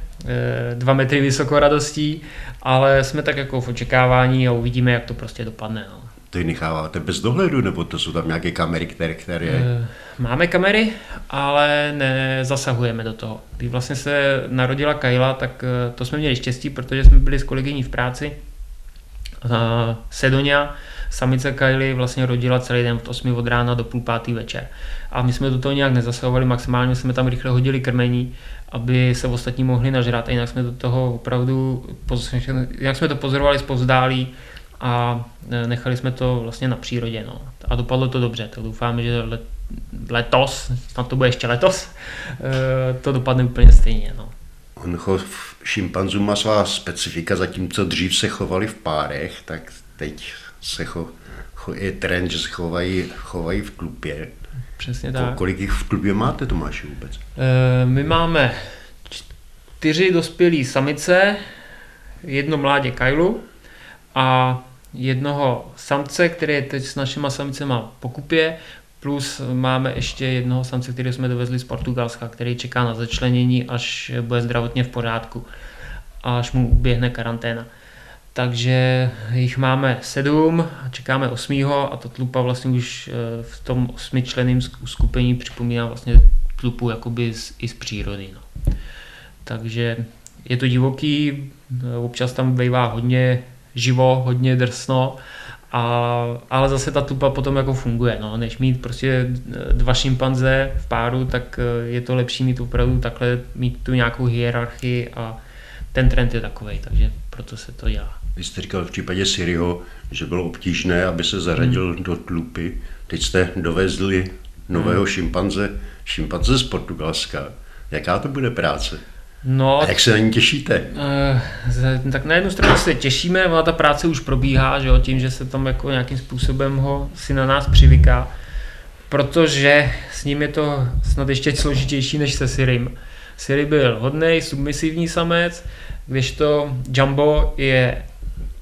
[SPEAKER 2] dva metry vysoko radostí, ale jsme tak jako v očekávání a uvidíme, jak to prostě dopadne. No.
[SPEAKER 1] To necháváte bez dohledu, nebo to jsou tam nějaké kamery, které... které... E,
[SPEAKER 2] máme kamery, ale nezasahujeme do toho. Když vlastně se narodila Kajla, tak eh, to jsme měli štěstí, protože jsme byli s kolegyní v práci. Sedonia, samice Kajly, vlastně rodila celý den od 8 od rána do půl pátý večer. A my jsme do toho nějak nezasahovali, maximálně jsme tam rychle hodili krmení, aby se ostatní mohli nažrat a jinak jsme do toho opravdu, jak jsme to pozorovali zpovzdálí, a e, nechali jsme to vlastně na přírodě. No. A dopadlo to dobře, tak doufáme, že letos, snad to bude ještě letos, e, to dopadne úplně stejně. No.
[SPEAKER 1] On chov šimpanzů má svá specifika, zatímco dřív se chovali v párech, tak teď se cho, cho, je trend, že se chovají, chovají v klubě.
[SPEAKER 2] Přesně tak.
[SPEAKER 1] Kolik jich v klubě máte, Tomáši, vůbec?
[SPEAKER 2] E, my máme čtyři dospělé samice, jedno mládě kajlu a jednoho samce, který je teď s našima samicema pokupě, plus máme ještě jednoho samce, který jsme dovezli z Portugalska, který čeká na začlenění, až bude zdravotně v pořádku. až mu uběhne karanténa. Takže jich máme sedm, čekáme osmýho a ta tlupa vlastně už eh, v tom osmičleném skupení připomíná vlastně tlupu jakoby z, i z přírody. No. Takže je to divoký, občas tam bývá hodně živo, hodně drsno, a, ale zase ta tupa potom jako funguje, no, než mít prostě dva šimpanze v páru, tak eh, je to lepší mít opravdu takhle, mít tu nějakou hierarchii a ten trend je takový, takže proto se to dělá.
[SPEAKER 1] Vy jste říkal v případě Syriho, že bylo obtížné, aby se zaradil hmm. do tlupy. Teď jste dovezli nového hmm. šimpanze, šimpanze z Portugalska. Jaká to bude práce? No, a jak se na ní těšíte?
[SPEAKER 2] Uh, tak na jednu stranu se těšíme, ale ta práce už probíhá, že jo, tím, že se tam jako nějakým způsobem ho si na nás přivyká, protože s ním je to snad ještě složitější než se Sirim. Siri byl hodný, submisivní samec, kdežto Jumbo je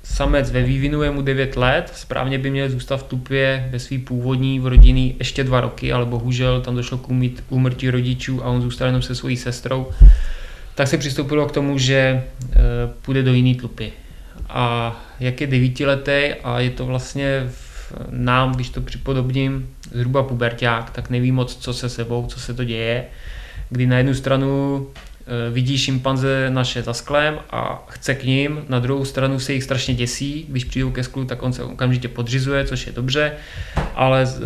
[SPEAKER 2] samec ve vývinu, je mu 9 let, správně by měl zůstat v tupě ve svý původní v rodinný ještě dva roky, ale bohužel tam došlo k úmrtí rodičů a on zůstal jenom se svojí sestrou tak se přistoupilo k tomu, že e, půjde do jiný tlupy. A jak je devítiletý a je to vlastně v nám, když to připodobním, zhruba puberták, tak neví moc, co se sebou, co se to děje. Kdy na jednu stranu Eh, vidí šimpanze naše za sklem a chce k ním, na druhou stranu se jich strašně děsí, když přijdou ke sklu, tak on se okamžitě podřizuje, což je dobře, ale eh,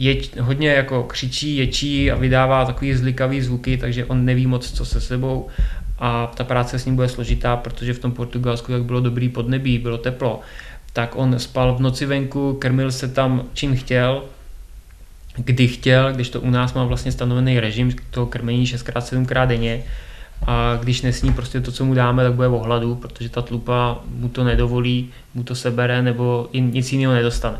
[SPEAKER 2] je, hodně jako křičí, ječí a vydává takový zlikavý zvuky, takže on neví moc, co se sebou a ta práce s ním bude složitá, protože v tom Portugalsku, jak bylo dobrý podnebí, bylo teplo, tak on spal v noci venku, krmil se tam čím chtěl, kdy chtěl, když to u nás má vlastně stanovený režim toho krmení 6x, 7x denně a když nesní prostě to, co mu dáme, tak bude v ohladu, protože ta tlupa mu to nedovolí, mu to sebere nebo nic jiného nedostane.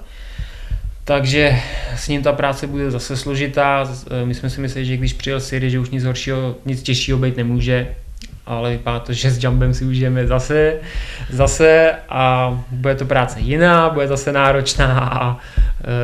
[SPEAKER 2] Takže s ním ta práce bude zase složitá. My jsme si mysleli, že když přijel Siri, že už nic horšího, nic těžšího být nemůže, ale vypadá to, že s Jumbem si užijeme zase, zase a bude to práce jiná, bude zase náročná a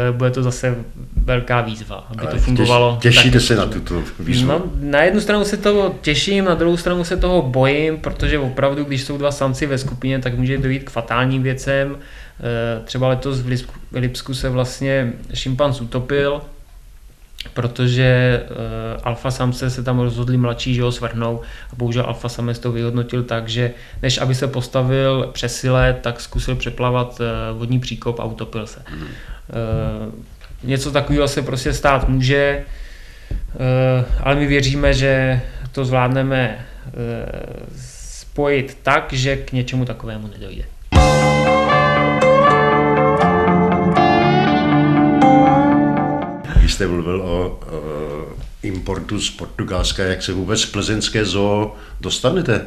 [SPEAKER 2] e, bude to zase velká výzva, aby ale to fungovalo.
[SPEAKER 1] Těš, těšíte se na tuto výzvu? No,
[SPEAKER 2] na jednu stranu se toho těším, na druhou stranu se toho bojím, protože opravdu, když jsou dva samci ve skupině, tak může dojít k fatálním věcem. E, třeba letos v Lipsku se vlastně šimpanz utopil, protože uh, alfa samce se tam rozhodli mladší, že ho svrhnou a bohužel alfa samec to vyhodnotil tak, že než aby se postavil přesile, tak zkusil přeplavat uh, vodní příkop a utopil se. Uh, něco takového se prostě stát může, uh, ale my věříme, že to zvládneme uh, spojit tak, že k něčemu takovému nedojde.
[SPEAKER 1] Jste mluvil o, importu z Portugalska, jak se vůbec plzeňské zoo dostanete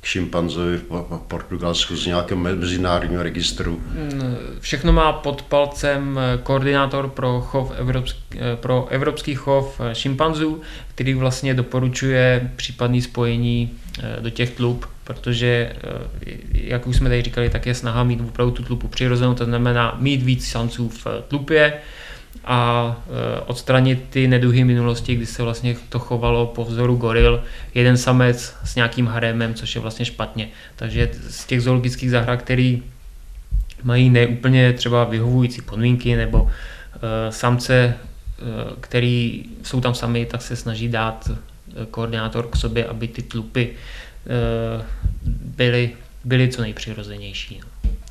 [SPEAKER 1] k šimpanzovi v Portugalsku z nějakého mezinárodního registru?
[SPEAKER 2] Mm, všechno má pod palcem koordinátor pro, chov evropský, pro evropský chov šimpanzů, který vlastně doporučuje případné spojení eh, do těch tlup, protože, eh, jak už jsme tady říkali, tak je snaha mít opravdu tu tlupu přirozenou, to znamená mít víc sanců v tlupě, a e, odstranit ty neduhy minulosti, kdy se vlastně to chovalo po vzoru goril, jeden samec s nějakým harémem, což je vlastně špatně. Takže z těch zoologických zahrad, který mají neúplně třeba vyhovující podmínky nebo uh, samce, uh, který jsou tam sami, tak se snaží dát koordinátor k sobě, aby ty tlupy byly, byly co nejpřirozenější.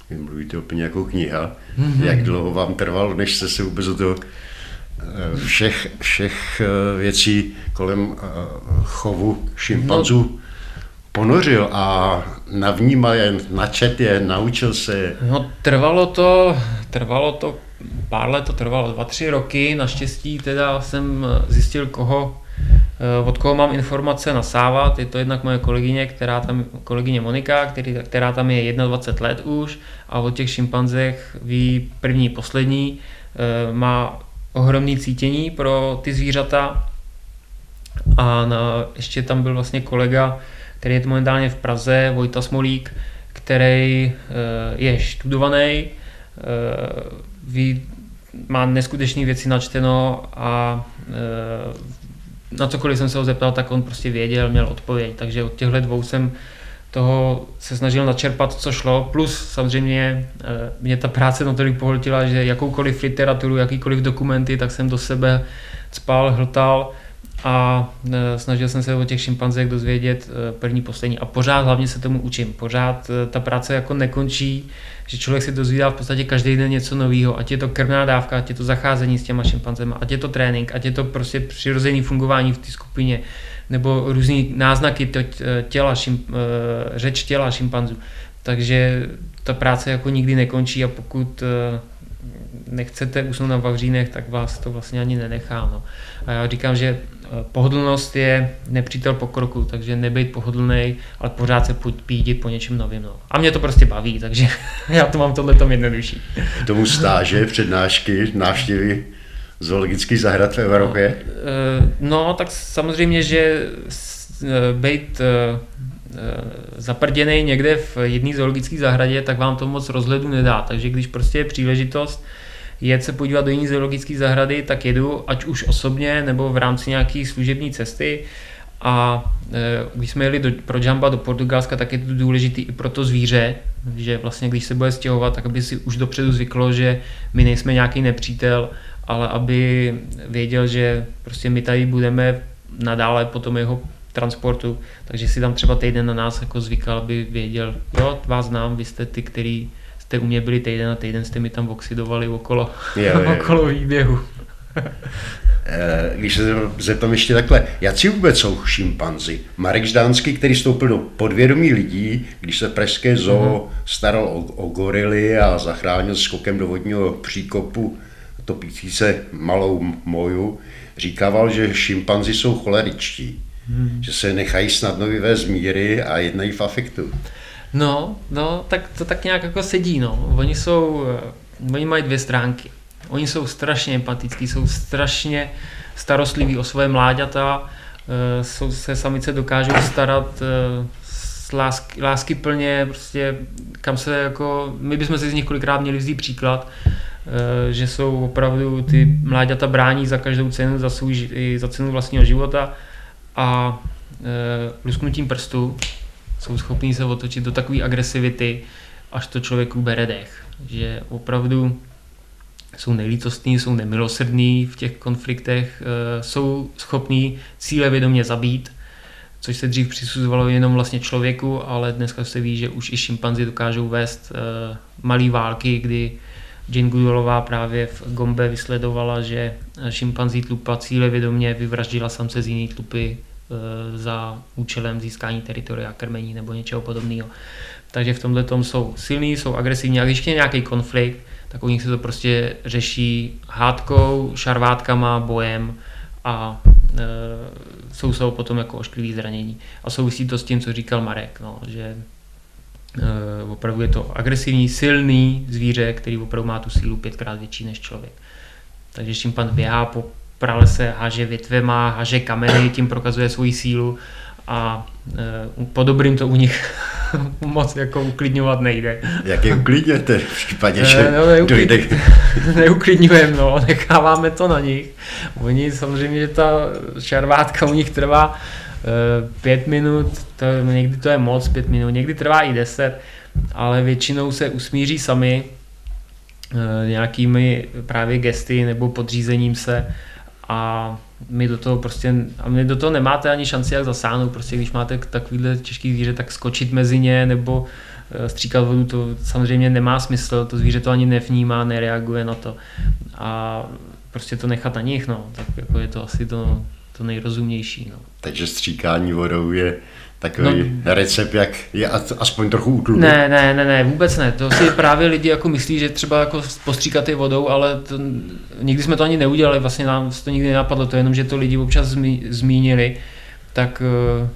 [SPEAKER 1] Vy mluvíte úplně jako kniha. Mm-hmm. Jak dlouho vám trvalo, než jste se vůbec do toho eh, všech, všech eh, věcí kolem eh, chovu šimpanzů no. ponořil a navnímal je, načet je, naučil se.
[SPEAKER 2] No trvalo to, trvalo to, pár let to trvalo, dva, tři roky, naštěstí teda jsem zjistil, koho od koho mám informace nasávat. Je to jednak moje kolegyně, která tam, kolegyně Monika, který, která tam je 21 let už a o těch šimpanzech ví první, poslední. Eh, má ohromný cítění pro ty zvířata a na, ještě tam byl vlastně kolega, který je momentálně v Praze, Vojta Smolík, který eh, je študovaný, ví, má neskutečné věci načteno a na cokoliv jsem se ho zeptal, tak on prostě věděl, měl odpověď. Takže od těchto dvou jsem toho se snažil načerpat, co šlo, plus samozřejmě mě ta práce natolik pohltila, že jakoukoliv literaturu, jakýkoliv dokumenty, tak jsem do sebe spal, hltal, a e, snažil jsem se o těch šimpanzech dozvědět e, první, poslední a pořád hlavně se tomu učím. Pořád e, ta práce jako nekončí, že člověk si dozvídá v podstatě každý den něco nového, ať je to krvná dávka, ať je to zacházení s těma šimpanzema, ať je to trénink, ať je to prostě přirozený fungování v té skupině, nebo různý náznaky těla, šim, řeč těla šimpanzů. Takže ta práce jako nikdy nekončí a pokud nechcete usnout na vavřínech, tak vás to vlastně ani nenechá. No. A já říkám, že pohodlnost je nepřítel pokroku, takže nebyt pohodlný, ale pořád se pídit po něčem novém. No. A mě to prostě baví, takže já to mám tohle tom jednodušší.
[SPEAKER 1] K tomu stáže, přednášky, návštěvy zoologických zahrad v Evropě?
[SPEAKER 2] No, no tak samozřejmě, že eh, být zaprděný někde v jedné zoologické zahradě, tak vám to moc rozhledu nedá. Takže když prostě je příležitost jet se podívat do jiné zoologické zahrady, tak jedu, ať už osobně nebo v rámci nějaké služební cesty. A e, když jsme jeli do, pro Jamba do Portugalska, tak je to důležité i pro to zvíře, že vlastně když se bude stěhovat, tak aby si už dopředu zvyklo, že my nejsme nějaký nepřítel, ale aby věděl, že prostě my tady budeme nadále po tom jeho transportu, takže si tam třeba týden na nás jako zvykal, aby věděl, jo, vás znám, vy jste ty, který jste u mě byli týden a týden jste mi tam oxidovali okolo, jo, jo. okolo výběhu.
[SPEAKER 1] Eh, když se zeptám ještě takhle, jaký vůbec jsou šimpanzi? Marek Ždánský, který stoupil do podvědomí lidí, když se pražské zoo mm-hmm. staral o, o gorily a zachránil skokem do vodního příkopu topící se malou moju, říkával, že šimpanzi jsou choleričtí, mm. že se nechají snadno vyvést míry a jednají v afektu.
[SPEAKER 2] No, no, tak to tak nějak jako sedí, no. Oni jsou, eh, oni mají dvě stránky. Oni jsou strašně empatický, jsou strašně starostliví o svoje mláďata, eh, jsou, se samice dokážou starat eh, lásky, lásky plně, prostě kam se jako, my bychom si z nich kolikrát měli vzít příklad, že jsou opravdu ty mláďata brání za každou cenu, za, svůj, za cenu vlastního života a lusknutím prstu jsou schopní se otočit do takové agresivity, až to člověku bere dech. Že opravdu jsou nejlítostní, jsou nemilosrdní v těch konfliktech, eh, jsou schopní cíle vědomě zabít, což se dřív přisuzovalo jenom vlastně člověku, ale dneska se ví, že už i šimpanzi dokážou vést eh, malé války, kdy Jane Goodallová právě v Gombe vysledovala, že šimpanzí tlupa cíle vědomě vyvraždila samce z jiné tlupy za účelem získání teritoria, krmení nebo něčeho podobného. Takže v tomhle tom jsou silní, jsou agresivní a když je nějaký konflikt, tak u nich se to prostě řeší hádkou, šarvátkama, bojem a e, jsou jsou potom jako ošklivý zranění. A souvisí to s tím, co říkal Marek, no, že e, opravdu je to agresivní, silný zvíře, který opravdu má tu sílu pětkrát větší než člověk. Takže šimpan běhá po pralese, háže větvema, háže kameny, tím prokazuje svoji sílu a e, po dobrým to u nich moc jako uklidňovat nejde.
[SPEAKER 1] Jak je uklidňujete v případě, že e, no, neuklid... dojde?
[SPEAKER 2] Neuklidňujeme, no, necháváme to na nich. Oni samozřejmě, že ta šarvátka u nich trvá e, pět minut, to, někdy to je moc, pět minut, někdy trvá i deset, ale většinou se usmíří sami e, nějakými právě gesty nebo podřízením se a my do toho prostě, a my do toho nemáte ani šanci jak zasáhnout, prostě když máte takovýhle těžký zvíře, tak skočit mezi ně nebo eh, stříkat vodu, to samozřejmě nemá smysl, to zvíře to ani nevnímá, nereaguje na to a prostě to nechat na nich, no, tak jako je to asi to, to nejrozumnější. No.
[SPEAKER 1] Takže stříkání vodou je takový no, recept, jak je aspoň trochu útlumit.
[SPEAKER 2] Ne, ne, ne, ne, vůbec ne. To si právě lidi jako myslí, že třeba jako postříkat je vodou, ale to, nikdy jsme to ani neudělali, vlastně nám to nikdy nenapadlo, to je jenom, že to lidi občas zmí, zmínili, tak eh,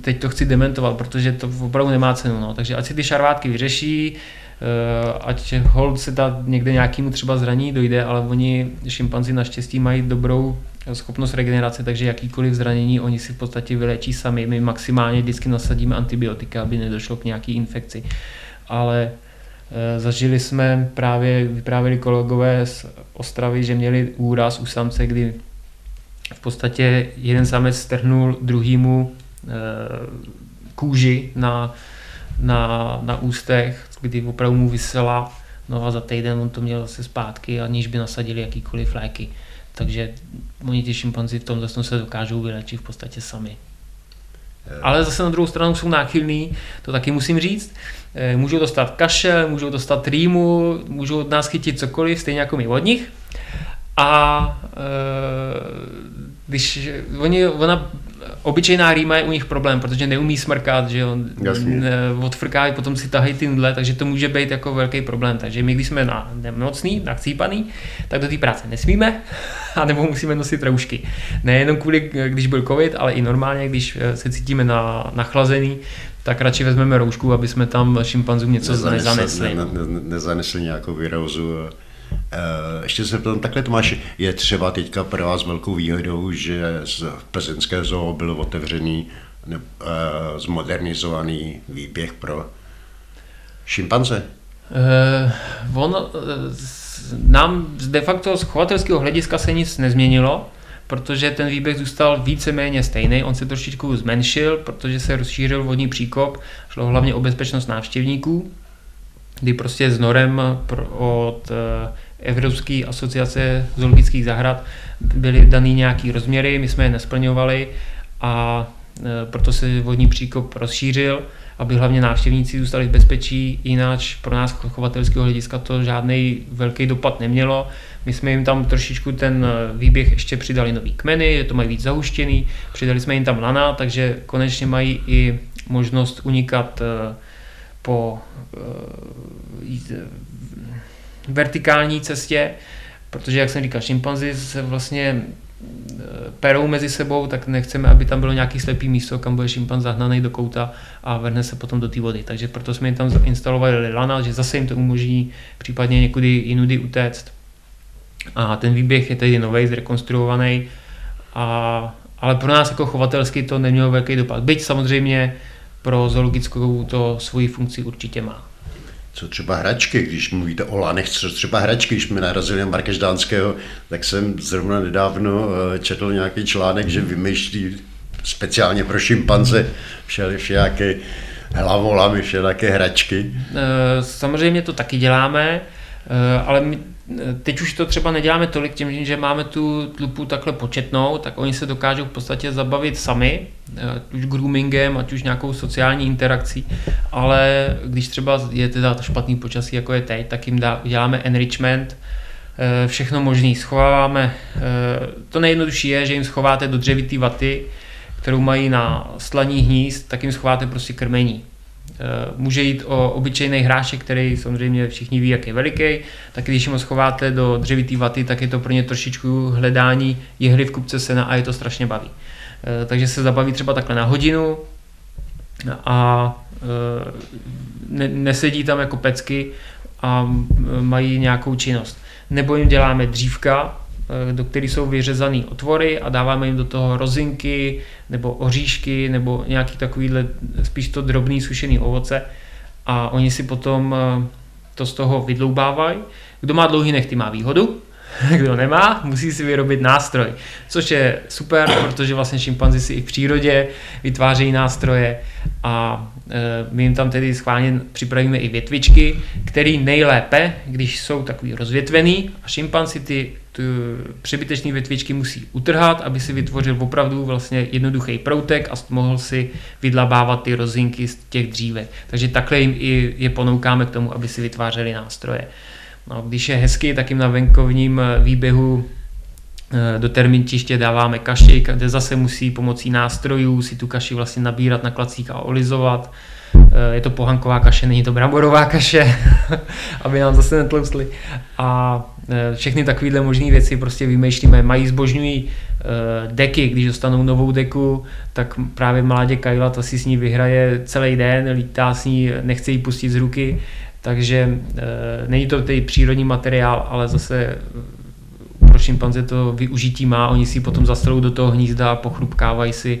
[SPEAKER 2] teď to chci dementovat, protože to opravdu nemá cenu. No. Takže ať si ty šarvátky vyřeší, eh, ať hold se dá někde nějakému třeba zraní dojde, ale oni šimpanzi naštěstí mají dobrou schopnost regenerace, takže jakýkoliv zranění oni si v podstatě vylečí sami. My maximálně vždycky nasadíme antibiotika, aby nedošlo k nějaký infekci. Ale e, zažili jsme právě, vyprávěli kolegové z Ostravy, že měli úraz u samce, kdy v podstatě jeden samec strhnul druhýmu e, kůži na, na, na ústech, kdy opravdu mu vysela, no a za týden on to měl zase zpátky, aniž by nasadili jakýkoliv léky. Takže oni ty šimpanzi v tomto se dokážou vylečit v podstatě sami. Ale zase na druhou stranu jsou náchylní, to taky musím říct. Eh, můžou dostat kašel, můžou dostat rýmu, můžou od nás chytit cokoliv, stejně jako my od nich. A e, když oni, ona, obyčejná rýma je u nich problém, protože neumí smrkat, že on odfrká, potom si tahají ty nudle, takže to může být jako velký problém. Takže my, když jsme na nemocný, nachcípaný, tak do té práce nesmíme, anebo musíme nosit roušky. Nejenom kvůli, když byl covid, ale i normálně, když eh, se cítíme na, nachlazený, tak radši vezmeme roušku, aby jsme tam šimpanzům něco nezanesli. nezanesli.
[SPEAKER 1] Ne, ne, nezanesli nějakou virózu. Eh, ještě se ptám, takhle Tomáš, je třeba teďka pro vás velkou výhodou, že z plzeňské zoo byl otevřený ne, uh, zmodernizovaný výběh pro šimpanze?
[SPEAKER 2] Uh, on, uh, nám de facto z chovatelského hlediska se nic nezměnilo, protože ten výběh zůstal víceméně stejný. On se trošičku zmenšil, protože se rozšířil vodní příkop, šlo hlavně o bezpečnost návštěvníků, kdy prostě s norem od Evropské asociace zoologických zahrad byly daný nějaký rozměry, my jsme je nesplňovali a e, proto se vodní příkop rozšířil, aby hlavně návštěvníci zůstali v bezpečí, jinak pro nás chovatelského hlediska to žádný velký dopad nemělo. My jsme jim tam trošičku ten e, výběh ještě přidali nový kmeny, že to mají víc zahuštěný, přidali jsme jim tam lana, takže konečně mají i možnost unikat e, po vertikální cestě, protože, jak jsem říkal, šimpanzi se vlastně eh, perou mezi sebou, tak nechceme, aby tam bylo nějaký slepý místo, kam bude šimpanz zahnaný do kouta a vrhne se potom do té vody. Takže proto jsme jim tam zainstalovali lana, že zase jim to umožní případně někudy jinudy utéct. A ten výběh je tedy nový, zrekonstruovaný, a, ale pro nás jako chovatelsky to nemělo velký dopad. Byť samozřejmě pro zoologickou to svoji funkci určitě má.
[SPEAKER 1] Co třeba hračky, když mluvíte o lanech, co třeba hračky, když jsme narazili na Markež Dánského, tak jsem zrovna nedávno eh, četl nějaký článek, že vymýšlí speciálně pro šimpanze všelijaké hlavolamy, všelijaké hračky.
[SPEAKER 2] Eh, samozřejmě to taky děláme, eh, ale my Teď už to třeba neděláme tolik tím, že máme tu tlupu takhle početnou, tak oni se dokážou v podstatě zabavit sami, ať už groomingem, ať už nějakou sociální interakcí, ale když třeba je teda špatný počasí, jako je teď, tak jim dá, děláme enrichment, eh, všechno možný schováváme. Eh, to nejjednodušší je, že jim schováte do dřevitý vaty, kterou mají na slaní hnízd, tak jim schováte prostě krmení. Eh, může jít o obyčejný hrášek, který samozřejmě všichni ví, jak je veliký, tak když ho schováte do dřevitý vaty, tak je to pro ně trošičku hledání jehly v kupce sena a je to strašně baví. Eh, takže se zabaví třeba takhle na hodinu a eh, ne, nesedí tam jako pecky a mají nějakou činnost. Nebo jim děláme dřívka, do kterých jsou vyřezané otvory a dáváme jim do toho rozinky nebo oříšky nebo nějaký takovýhle spíš to drobný sušený ovoce a oni si potom eh, to z toho vydloubávají. Kdo má dlouhý nechty má výhodu, kdo nemá, musí si vyrobit nástroj, což je super, protože vlastně šimpanzi si i v přírodě vytvářejí nástroje a e, my jim tam tedy schválně připravíme i větvičky, které nejlépe, když jsou takový rozvětvený a šimpanzi ty přebytečné větvičky musí utrhat, aby si vytvořil opravdu vlastně jednoduchý proutek a mohl si vydlabávat ty rozinky z těch dřívek. Takže takhle jim i je ponoukáme k tomu, aby si vytvářeli nástroje. No, když je hezky, tak jim na venkovním eh, výběhu eh, do termitiště dáváme kaši, kde zase musí pomocí nástrojů si tu kaši vlastně nabírat na klacík a olizovat. Eh, je to pohanková kaše, není to bramborová kaše, aby nám zase netloustli. A všechny takovéhle možné věci prostě vymýšlíme. Mají zbožňují deky, když dostanou novou deku, tak právě mládě Kajla to si s ní vyhraje celý den, lítá s ní, nechce ji pustit z ruky, takže e, není to tedy přírodní materiál, ale zase eh, pro šimpanze to využití má, oni si potom zastrou do toho hnízda a pochrupkávají si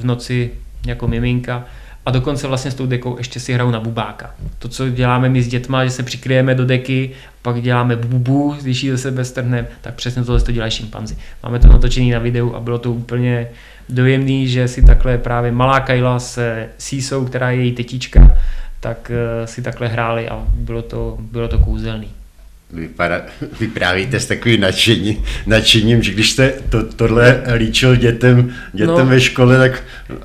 [SPEAKER 2] v noci jako miminka. A dokonce vlastně s tou dekou ještě si hrajou na bubáka. To, co děláme my s dětma, že se přikryjeme do deky, pak děláme bubu, když ji ze sebe strhneme, tak přesně tohle to dělají šimpanzi. Máme to natočené na videu a bylo to úplně dojemný, že si takhle právě malá Kajla se Sísou, která je její tetička, tak eh, si takhle hráli a bylo to, bylo to kouzelný.
[SPEAKER 1] Vypadá, vyprávíte s takovým nadšení, nadšením, že když jste to, tohle líčil dětem, dětem no, ve škole, tak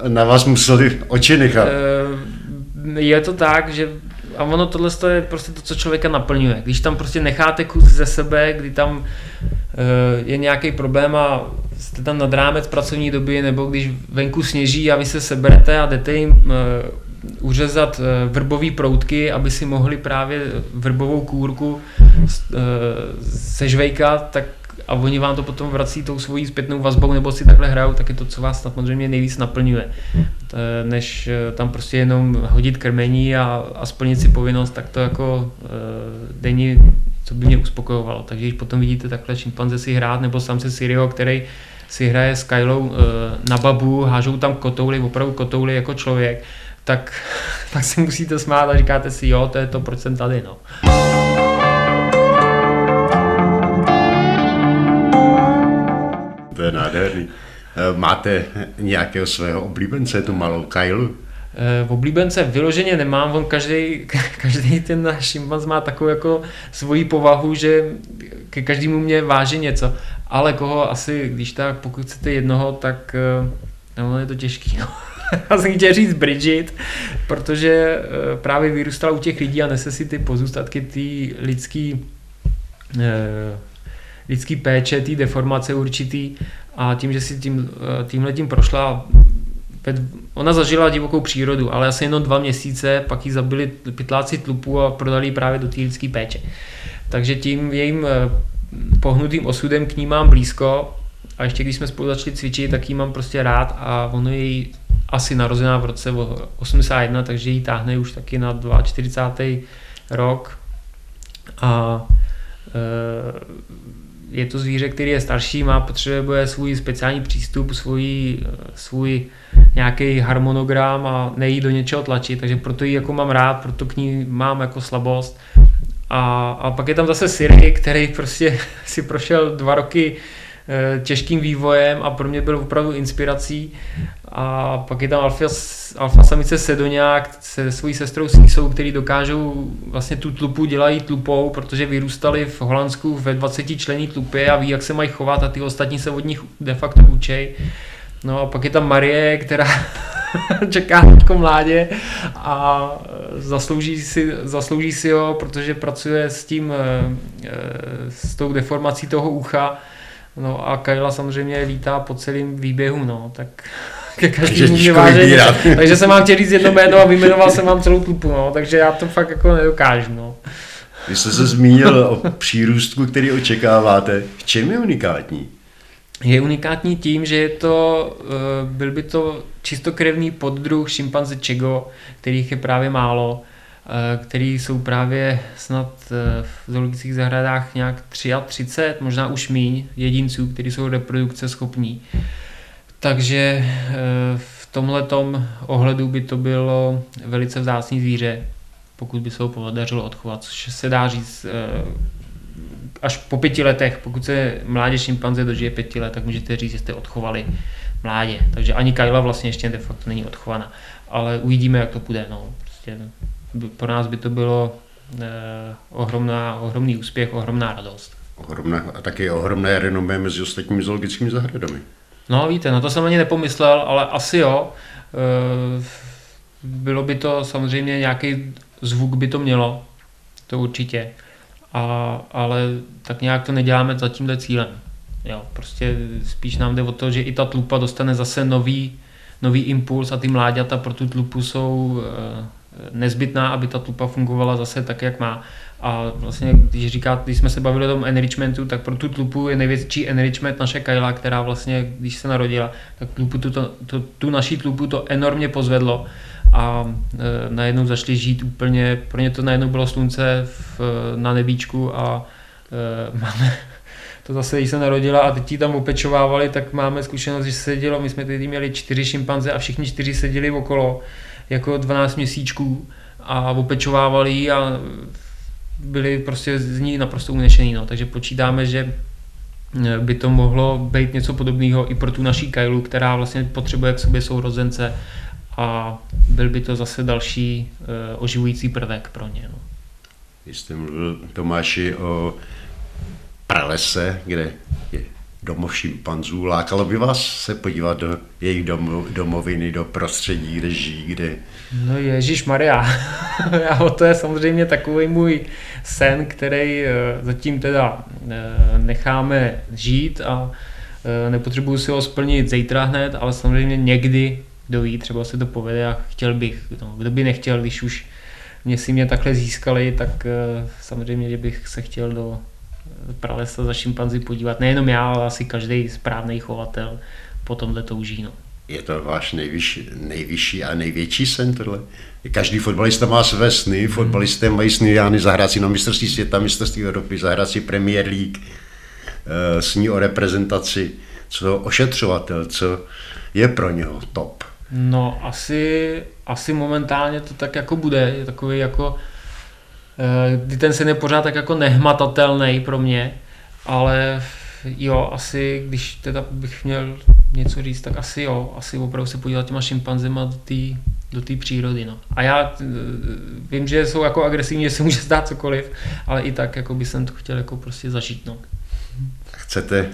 [SPEAKER 1] na vás museli oči nechat.
[SPEAKER 2] Eh, je to tak, že a ono tohle je prostě to, co člověka naplňuje. Když tam prostě necháte kus ze sebe, kdy tam eh, je nějaký problém a jste tam nad rámec pracovní doby, nebo když venku sněží a vy se seberete a jdete jim eh, uřezat vrbové proutky, aby si mohli právě vrbovou kůrku sežvejkat, tak a oni vám to potom vrací tou svojí zpětnou vazbou nebo si takhle hrajou, tak je to, co vás samozřejmě nejvíc naplňuje. Než eh, tam prostě jenom hodit krmení a, a splnit si povinnost, tak to jako denní, co by mě uspokojovalo. Takže když potom vidíte takhle šimpanze si hrát, nebo sám se Sirio, který si hraje s Kylou na babu, hážou tam kotouly, opravdu kotouly jako člověk, tak, tak si musíte smát a říkáte si, jo, to je to, proč jsem tady, no.
[SPEAKER 1] To je nádherný. Eh, máte nějakého svého oblíbence, tu malou?
[SPEAKER 2] V eh, oblíbence vyloženě nemám, on každý, každý ten náš šimpanz má takovou jako svoji povahu, že ke každému mě váží něco, ale koho asi, když tak, pokud chcete jednoho, tak eh, no, je to těžký. No. Já jsem chtěl říct Bridget, protože právě vyrůstala u těch lidí a nese si ty pozůstatky ty lidský lidský péče, té deformace určitý a tím, že si tím, eh, tímhle tím prošla, ona zažila divokou přírodu, ale asi jenom dva měsíce, pak ji zabili pytláci tlupu a prodali právě do té lidské péče. Takže tím jejím eh, pohnutým osudem k ní mám blízko a ještě když jsme spolu začali cvičit, tak ji mám prostě rád a ono je asi narozená v roce 81, takže ji táhne už taky na 42. rok a e, je to zvíře, který je starší, má potřebuje svůj speciální přístup, svůj, svůj nějaký harmonogram a nejí do něčeho tlačit, takže proto ji jako mám rád, proto k ní mám jako slabost. A, a pak je tam zase Siri, který prostě si prošel dva roky těžkým vývojem a pro mě byl opravdu inspirací. A pak je tam alfa, alfa samice Sedoňák se svojí sestrou Sísou, který dokážou vlastně tu tlupu dělají tlupou, protože vyrůstali v Holandsku ve 20 člení tlupě a ví, jak se mají chovat a ty ostatní se od nich de facto učej. No a pak je tam Marie, která čeká jako mládě a zaslouží si, zaslouží si ho, protože pracuje s tím, eh, eh, s tou deformací toho ucha No a Kajla samozřejmě lítá po celém výběhu, no, tak ke každému mě vážení. takže jsem vám chtěl říct jedno jméno a vyjmenoval jsem vám celou klupu, no, takže já to fakt jako nedokážu, no.
[SPEAKER 1] Vy jste se zmínil o přírůstku, který očekáváte. V čem je unikátní?
[SPEAKER 2] Je unikátní tím, že je to, eh, byl by to čistokrevný poddruh šimpanze Čego, kterých je právě málo Eh, který jsou právě snad eh, v zoologických zahradách nějak 33, možná už míň jedinců, kteří jsou reprodukce schopní. Takže eh, v tomhle ohledu by to bylo velice vzácný zvíře, pokud by se ho podařilo odchovat, což se dá říct až po pěti letech, pokud se mládě šimpanze dožije pěti let, tak můžete říct, že jste odchovali mládě. Takže ani Kajla vlastně ještě de facto není odchovaná. Ale uvidíme, jak to půjde. No. Prostě pro nás by to bylo eh, ohromná, ohromný úspěch, ohromná radost.
[SPEAKER 1] Ohromná, a taky ohromné renomé mezi ostatními zoologickými zahradami.
[SPEAKER 2] No víte, na to jsem ani nepomyslel, ale asi jo. Eh, bylo by to samozřejmě nějaký zvuk by to mělo, to určitě. A, ale tak nějak to neděláme za tímhle cílem. Jo, prostě spíš nám jde o to, že i ta tlupa dostane zase nový, nový impuls a ty mláďata pro tu tlupu jsou eh, nezbytná, aby ta tlupa fungovala zase tak, jak má. A vlastně, když říká, když jsme se bavili o tom enrichmentu, tak pro tu tlupu je největší enrichment naše Kajla, která vlastně, když se narodila, tak tlupu, tu, tu, tu naší tlupu to enormně pozvedlo a e, najednou začali žít úplně, pro ně to najednou bylo slunce v, na nebíčku a e, máme to zase, když se narodila a teď ji tam opečovávali, tak máme zkušenost, že se sedělo, my jsme tedy měli čtyři šimpanze a všichni čtyři seděli okolo jako 12 měsíčků a opečovávali a byli prostě z ní naprosto unešený. No. Takže počítáme, že eh, by to mohlo být něco podobného i pro tu naší Kailu, která vlastně potřebuje k sobě sourozence a byl by to zase další uh, oživující prvek pro ně. No.
[SPEAKER 1] Vy jste mluvil, Tomáši, o pralese, kde je domov šimpanzů. Lákalo by vás se podívat do jejich domoviny, do prostředí, kde žijí, kde...
[SPEAKER 2] No Ježíš Maria, to je samozřejmě takový můj sen, který eh, zatím teda eh, necháme žít a eh, nepotřebuju si ho splnit zítra hned, ale samozřejmě někdy dojít, třeba se to povede a chtěl bych, no, kdo by nechtěl, když už mě si mě takhle získali, tak samozřejmě, že bych se chtěl do pralesa za šimpanzi podívat. Nejenom já, ale asi každý správný chovatel po tomhle touží. No.
[SPEAKER 1] Je to váš nejvyšší, nejvyšší a největší sen tohle? Každý fotbalista má své sny, hmm. fotbalisté mají sny, Jány zahrát si na mistrovství světa, mistrovství Evropy, zahrát si Premier League, eh, sní o reprezentaci, co ošetřovatel, co je pro něho top.
[SPEAKER 2] No asi, asi momentálně to tak jako bude, je takový jako kdy ten sen je pořád tak jako nehmatatelný pro mě, ale jo, asi, když teda bych měl něco říct, tak asi jo, asi opravdu se podívat těma šimpanzema do té do té přírody. No. A já eh, vím, že jsou jako agresivní, že se může stát cokoliv, ale i tak jako by jsem to chtěl jako prostě zažít. No.
[SPEAKER 1] Chcete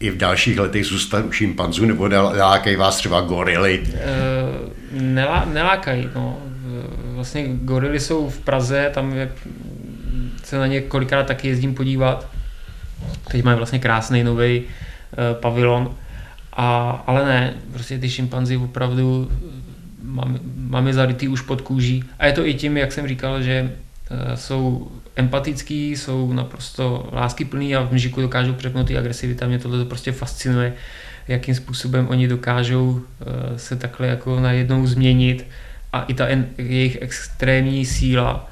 [SPEAKER 1] i v dalších letech zůstat u šimpanzů, nebo nelákají vás třeba gorily? E,
[SPEAKER 2] nelá, nelákají, no vlastně gorily jsou v Praze, tam je, se na ně kolikrát taky jezdím podívat. Teď mají vlastně krásný nový uh, pavilon. A, ale ne, prostě ty šimpanzi opravdu máme, máme zarytý už pod kůží. A je to i tím, jak jsem říkal, že uh, jsou empatický, jsou naprosto láskyplný a v mžiku dokážou přepnout ty agresivita. Mě tohle prostě fascinuje, jakým způsobem oni dokážou uh, se takhle jako najednou změnit a i ta jejich extrémní síla,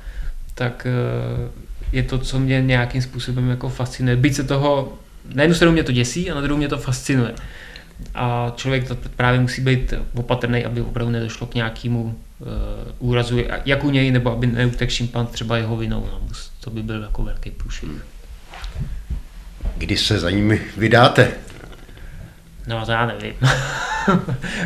[SPEAKER 2] tak eh, je to, co mě nějakým způsobem jako fascinuje. Byť se toho, na jednu stranu mě to děsí a na druhou mě to fascinuje. A člověk to právě musí být opatrný, aby opravdu nedošlo k nějakému uh, úrazu, jak u něj, nebo aby neutek šimpanz třeba jeho vinou. No, to by byl jako velký průšvih.
[SPEAKER 1] Kdy se za nimi vydáte?
[SPEAKER 2] No to já nevím.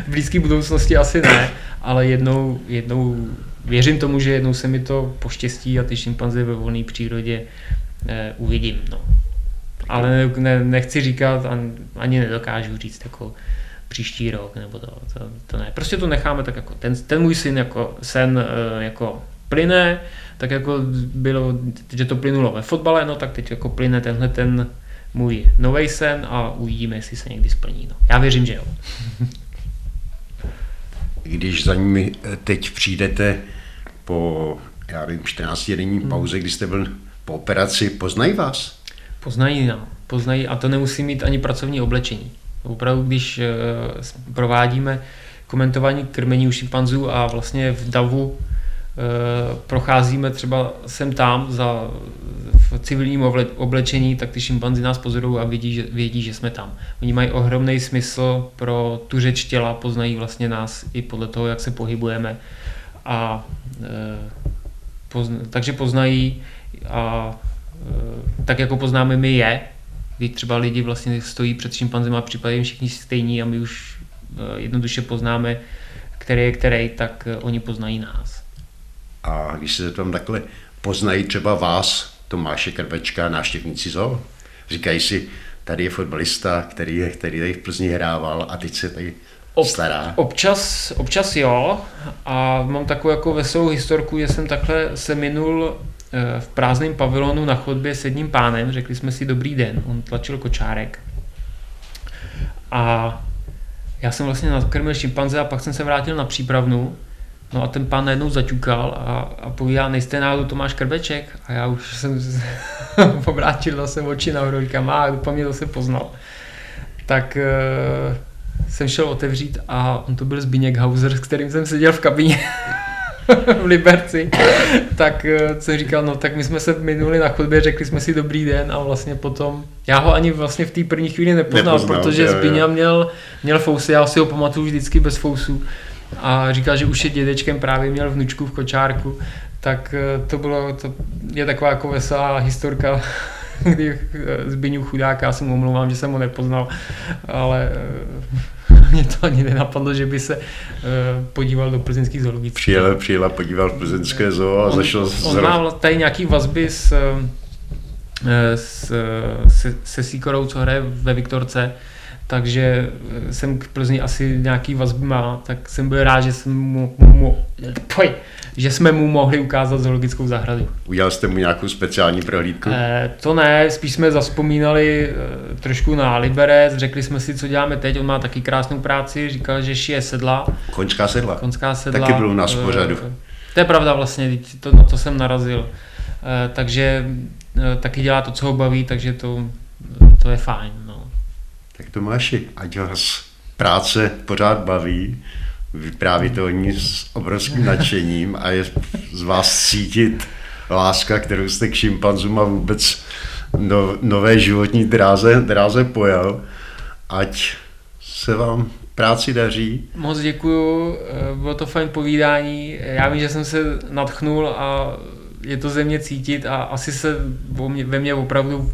[SPEAKER 2] v blízké budoucnosti asi ne, ale jednou, jednou věřím tomu, že jednou se mi to poštěstí a ty šimpanze ve volné přírodě eh, uvidím. No. Ale ne, ne, nechci říkat, ani nedokážu říct jako příští rok, nebo to, to, to ne. Prostě to necháme tak jako, ten, ten můj syn jako sen eh, jako plyne, tak jako bylo, že to plynulo ve fotbale, no tak teď jako plyne tenhle ten můj nový sen a uvidíme, jestli se někdy splní. No. Já věřím, že jo.
[SPEAKER 1] Když za nimi eh, teď přijdete po, já nevím, 14 denní hmm. pauze, kdy jste byl po operaci, poznají vás?
[SPEAKER 2] Poznají, no. Poznají a to nemusí mít ani pracovní oblečení. Opravdu, když uh, provádíme komentování krmení u šimpanzů a vlastně v davu Eh, procházíme třeba sem tam za, v civilním oblečení, tak ty šimpanzi nás pozorují a vědí že, vědí, že jsme tam. Oni mají ohromný smysl pro tu řeč těla, poznají vlastně nás i podle toho, jak se pohybujeme. A e, pozna, takže poznají a e, tak jako poznáme my je, kdy třeba lidi vlastně stojí před šimpanzem a připadají všichni stejní a my už jednoduše poznáme, který je který, tak oni poznají nás.
[SPEAKER 1] A když se tam takhle poznají třeba vás, Tomáše Krvečka, návštěvníci zoo, říkají si, tady je fotbalista, který, který tady v Plzni hrával a teď se tady stará.
[SPEAKER 2] Občas, občas jo a mám takovou jako veselou historku, že jsem takhle se minul eh, v prázdném pavilonu na chodbě s jedním pánem, řekli jsme si dobrý den, on tlačil kočárek. A já jsem vlastně nakrmil šimpanze a pak jsem se vrátil na přípravnu No a ten pán najednou zaťukal a, a povídá, nejste náhodou Tomáš Krbeček? A já už jsem obrátil zase oči nahoru, říkám, a mě zase poznal. Tak uh, jsem šel otevřít a on to byl Zbigněk Hauser, s kterým jsem seděl v kabině v Liberci. tak uh, jsem říkal, no tak my jsme se minuli na chodbě, řekli jsme si dobrý den a vlastně potom, já ho ani vlastně v té první chvíli nepoznal, nepoznal protože Zbigněk měl, měl fousy, já si ho pamatuju vždycky bez fousů a říkal, že už je dědečkem právě měl vnučku v kočárku, tak eh, to bylo, to je taková jako veselá historka, kdy eh, Zbyňu chudáka, já se mu omlouvám, že jsem ho nepoznal, ale mě to ani nenapadlo, že by se podíval do plzeňských zoologických.
[SPEAKER 1] Přijel, přijel a podíval v plzeňské zoo a on, zašel...
[SPEAKER 2] On má tady nějaký vazby s, s, se, se Sikorou, co hraje ve Viktorce, takže eh, jsem k Plzni asi nějaký vazby má, tak jsem byl rád, že, jsem mu, mu, poj, že jsme mu mohli ukázat zoologickou zahradu.
[SPEAKER 1] Udělal jste mu nějakou speciální prohlídku?
[SPEAKER 2] Eh, to ne, spíš jsme zaspomínali eh, trošku na Liberec, řekli jsme si, co děláme teď, on má taky krásnou práci, říkal, že šije sedla.
[SPEAKER 1] Koňská sedla?
[SPEAKER 2] Koňská sedla.
[SPEAKER 1] Taky byl u nás v eh, pořadu.
[SPEAKER 2] To je pravda vlastně, to, na to jsem narazil. Eh, takže eh, taky dělá to, co ho baví, takže to, to je fajn.
[SPEAKER 1] Tak Tomáši, ať vás práce pořád baví, vypráví to oni s obrovským nadšením a je z vás cítit láska, kterou jste k šimpanzům a vůbec no, nové životní dráze, dráze pojel. Ať se vám práci daří.
[SPEAKER 2] Moc děkuju, eh, bylo to fajn povídání. Já vím, že jsem se natchnul a je to ze mě cítit a asi se ve mně opravdu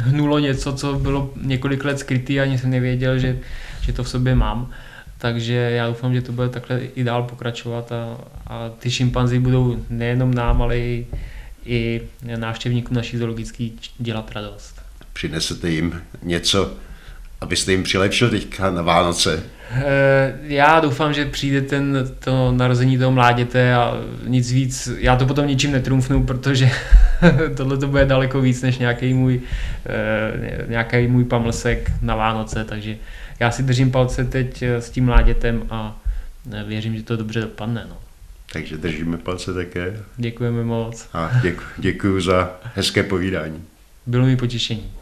[SPEAKER 2] hnulo něco, co bylo několik let skrytý a ani jsem nevěděl, že, že to v sobě mám. Takže já doufám, že to bude takhle i dál pokračovat a, a ty šimpanzi budou nejenom nám, ale i, i návštěvníkům naší zoologický dělat radost.
[SPEAKER 1] Přinesete jim něco, abyste jim přilepšil teďka na Vánoce?
[SPEAKER 2] Eh, já doufám, že přijde ten, to narození toho mláděte a nic víc, já to potom ničím netrumfnu, protože tohle to bude daleko víc než nějaký můj, eh, nějaký můj pamlsek na Vánoce, takže já si držím palce teď eh, s tím mládětem a věřím, že to dobře dopadne. No.
[SPEAKER 1] Takže držíme palce také.
[SPEAKER 2] Děkujeme moc.
[SPEAKER 1] A děkuji, děkuji za hezké povídání.
[SPEAKER 2] Bylo mi potěšení.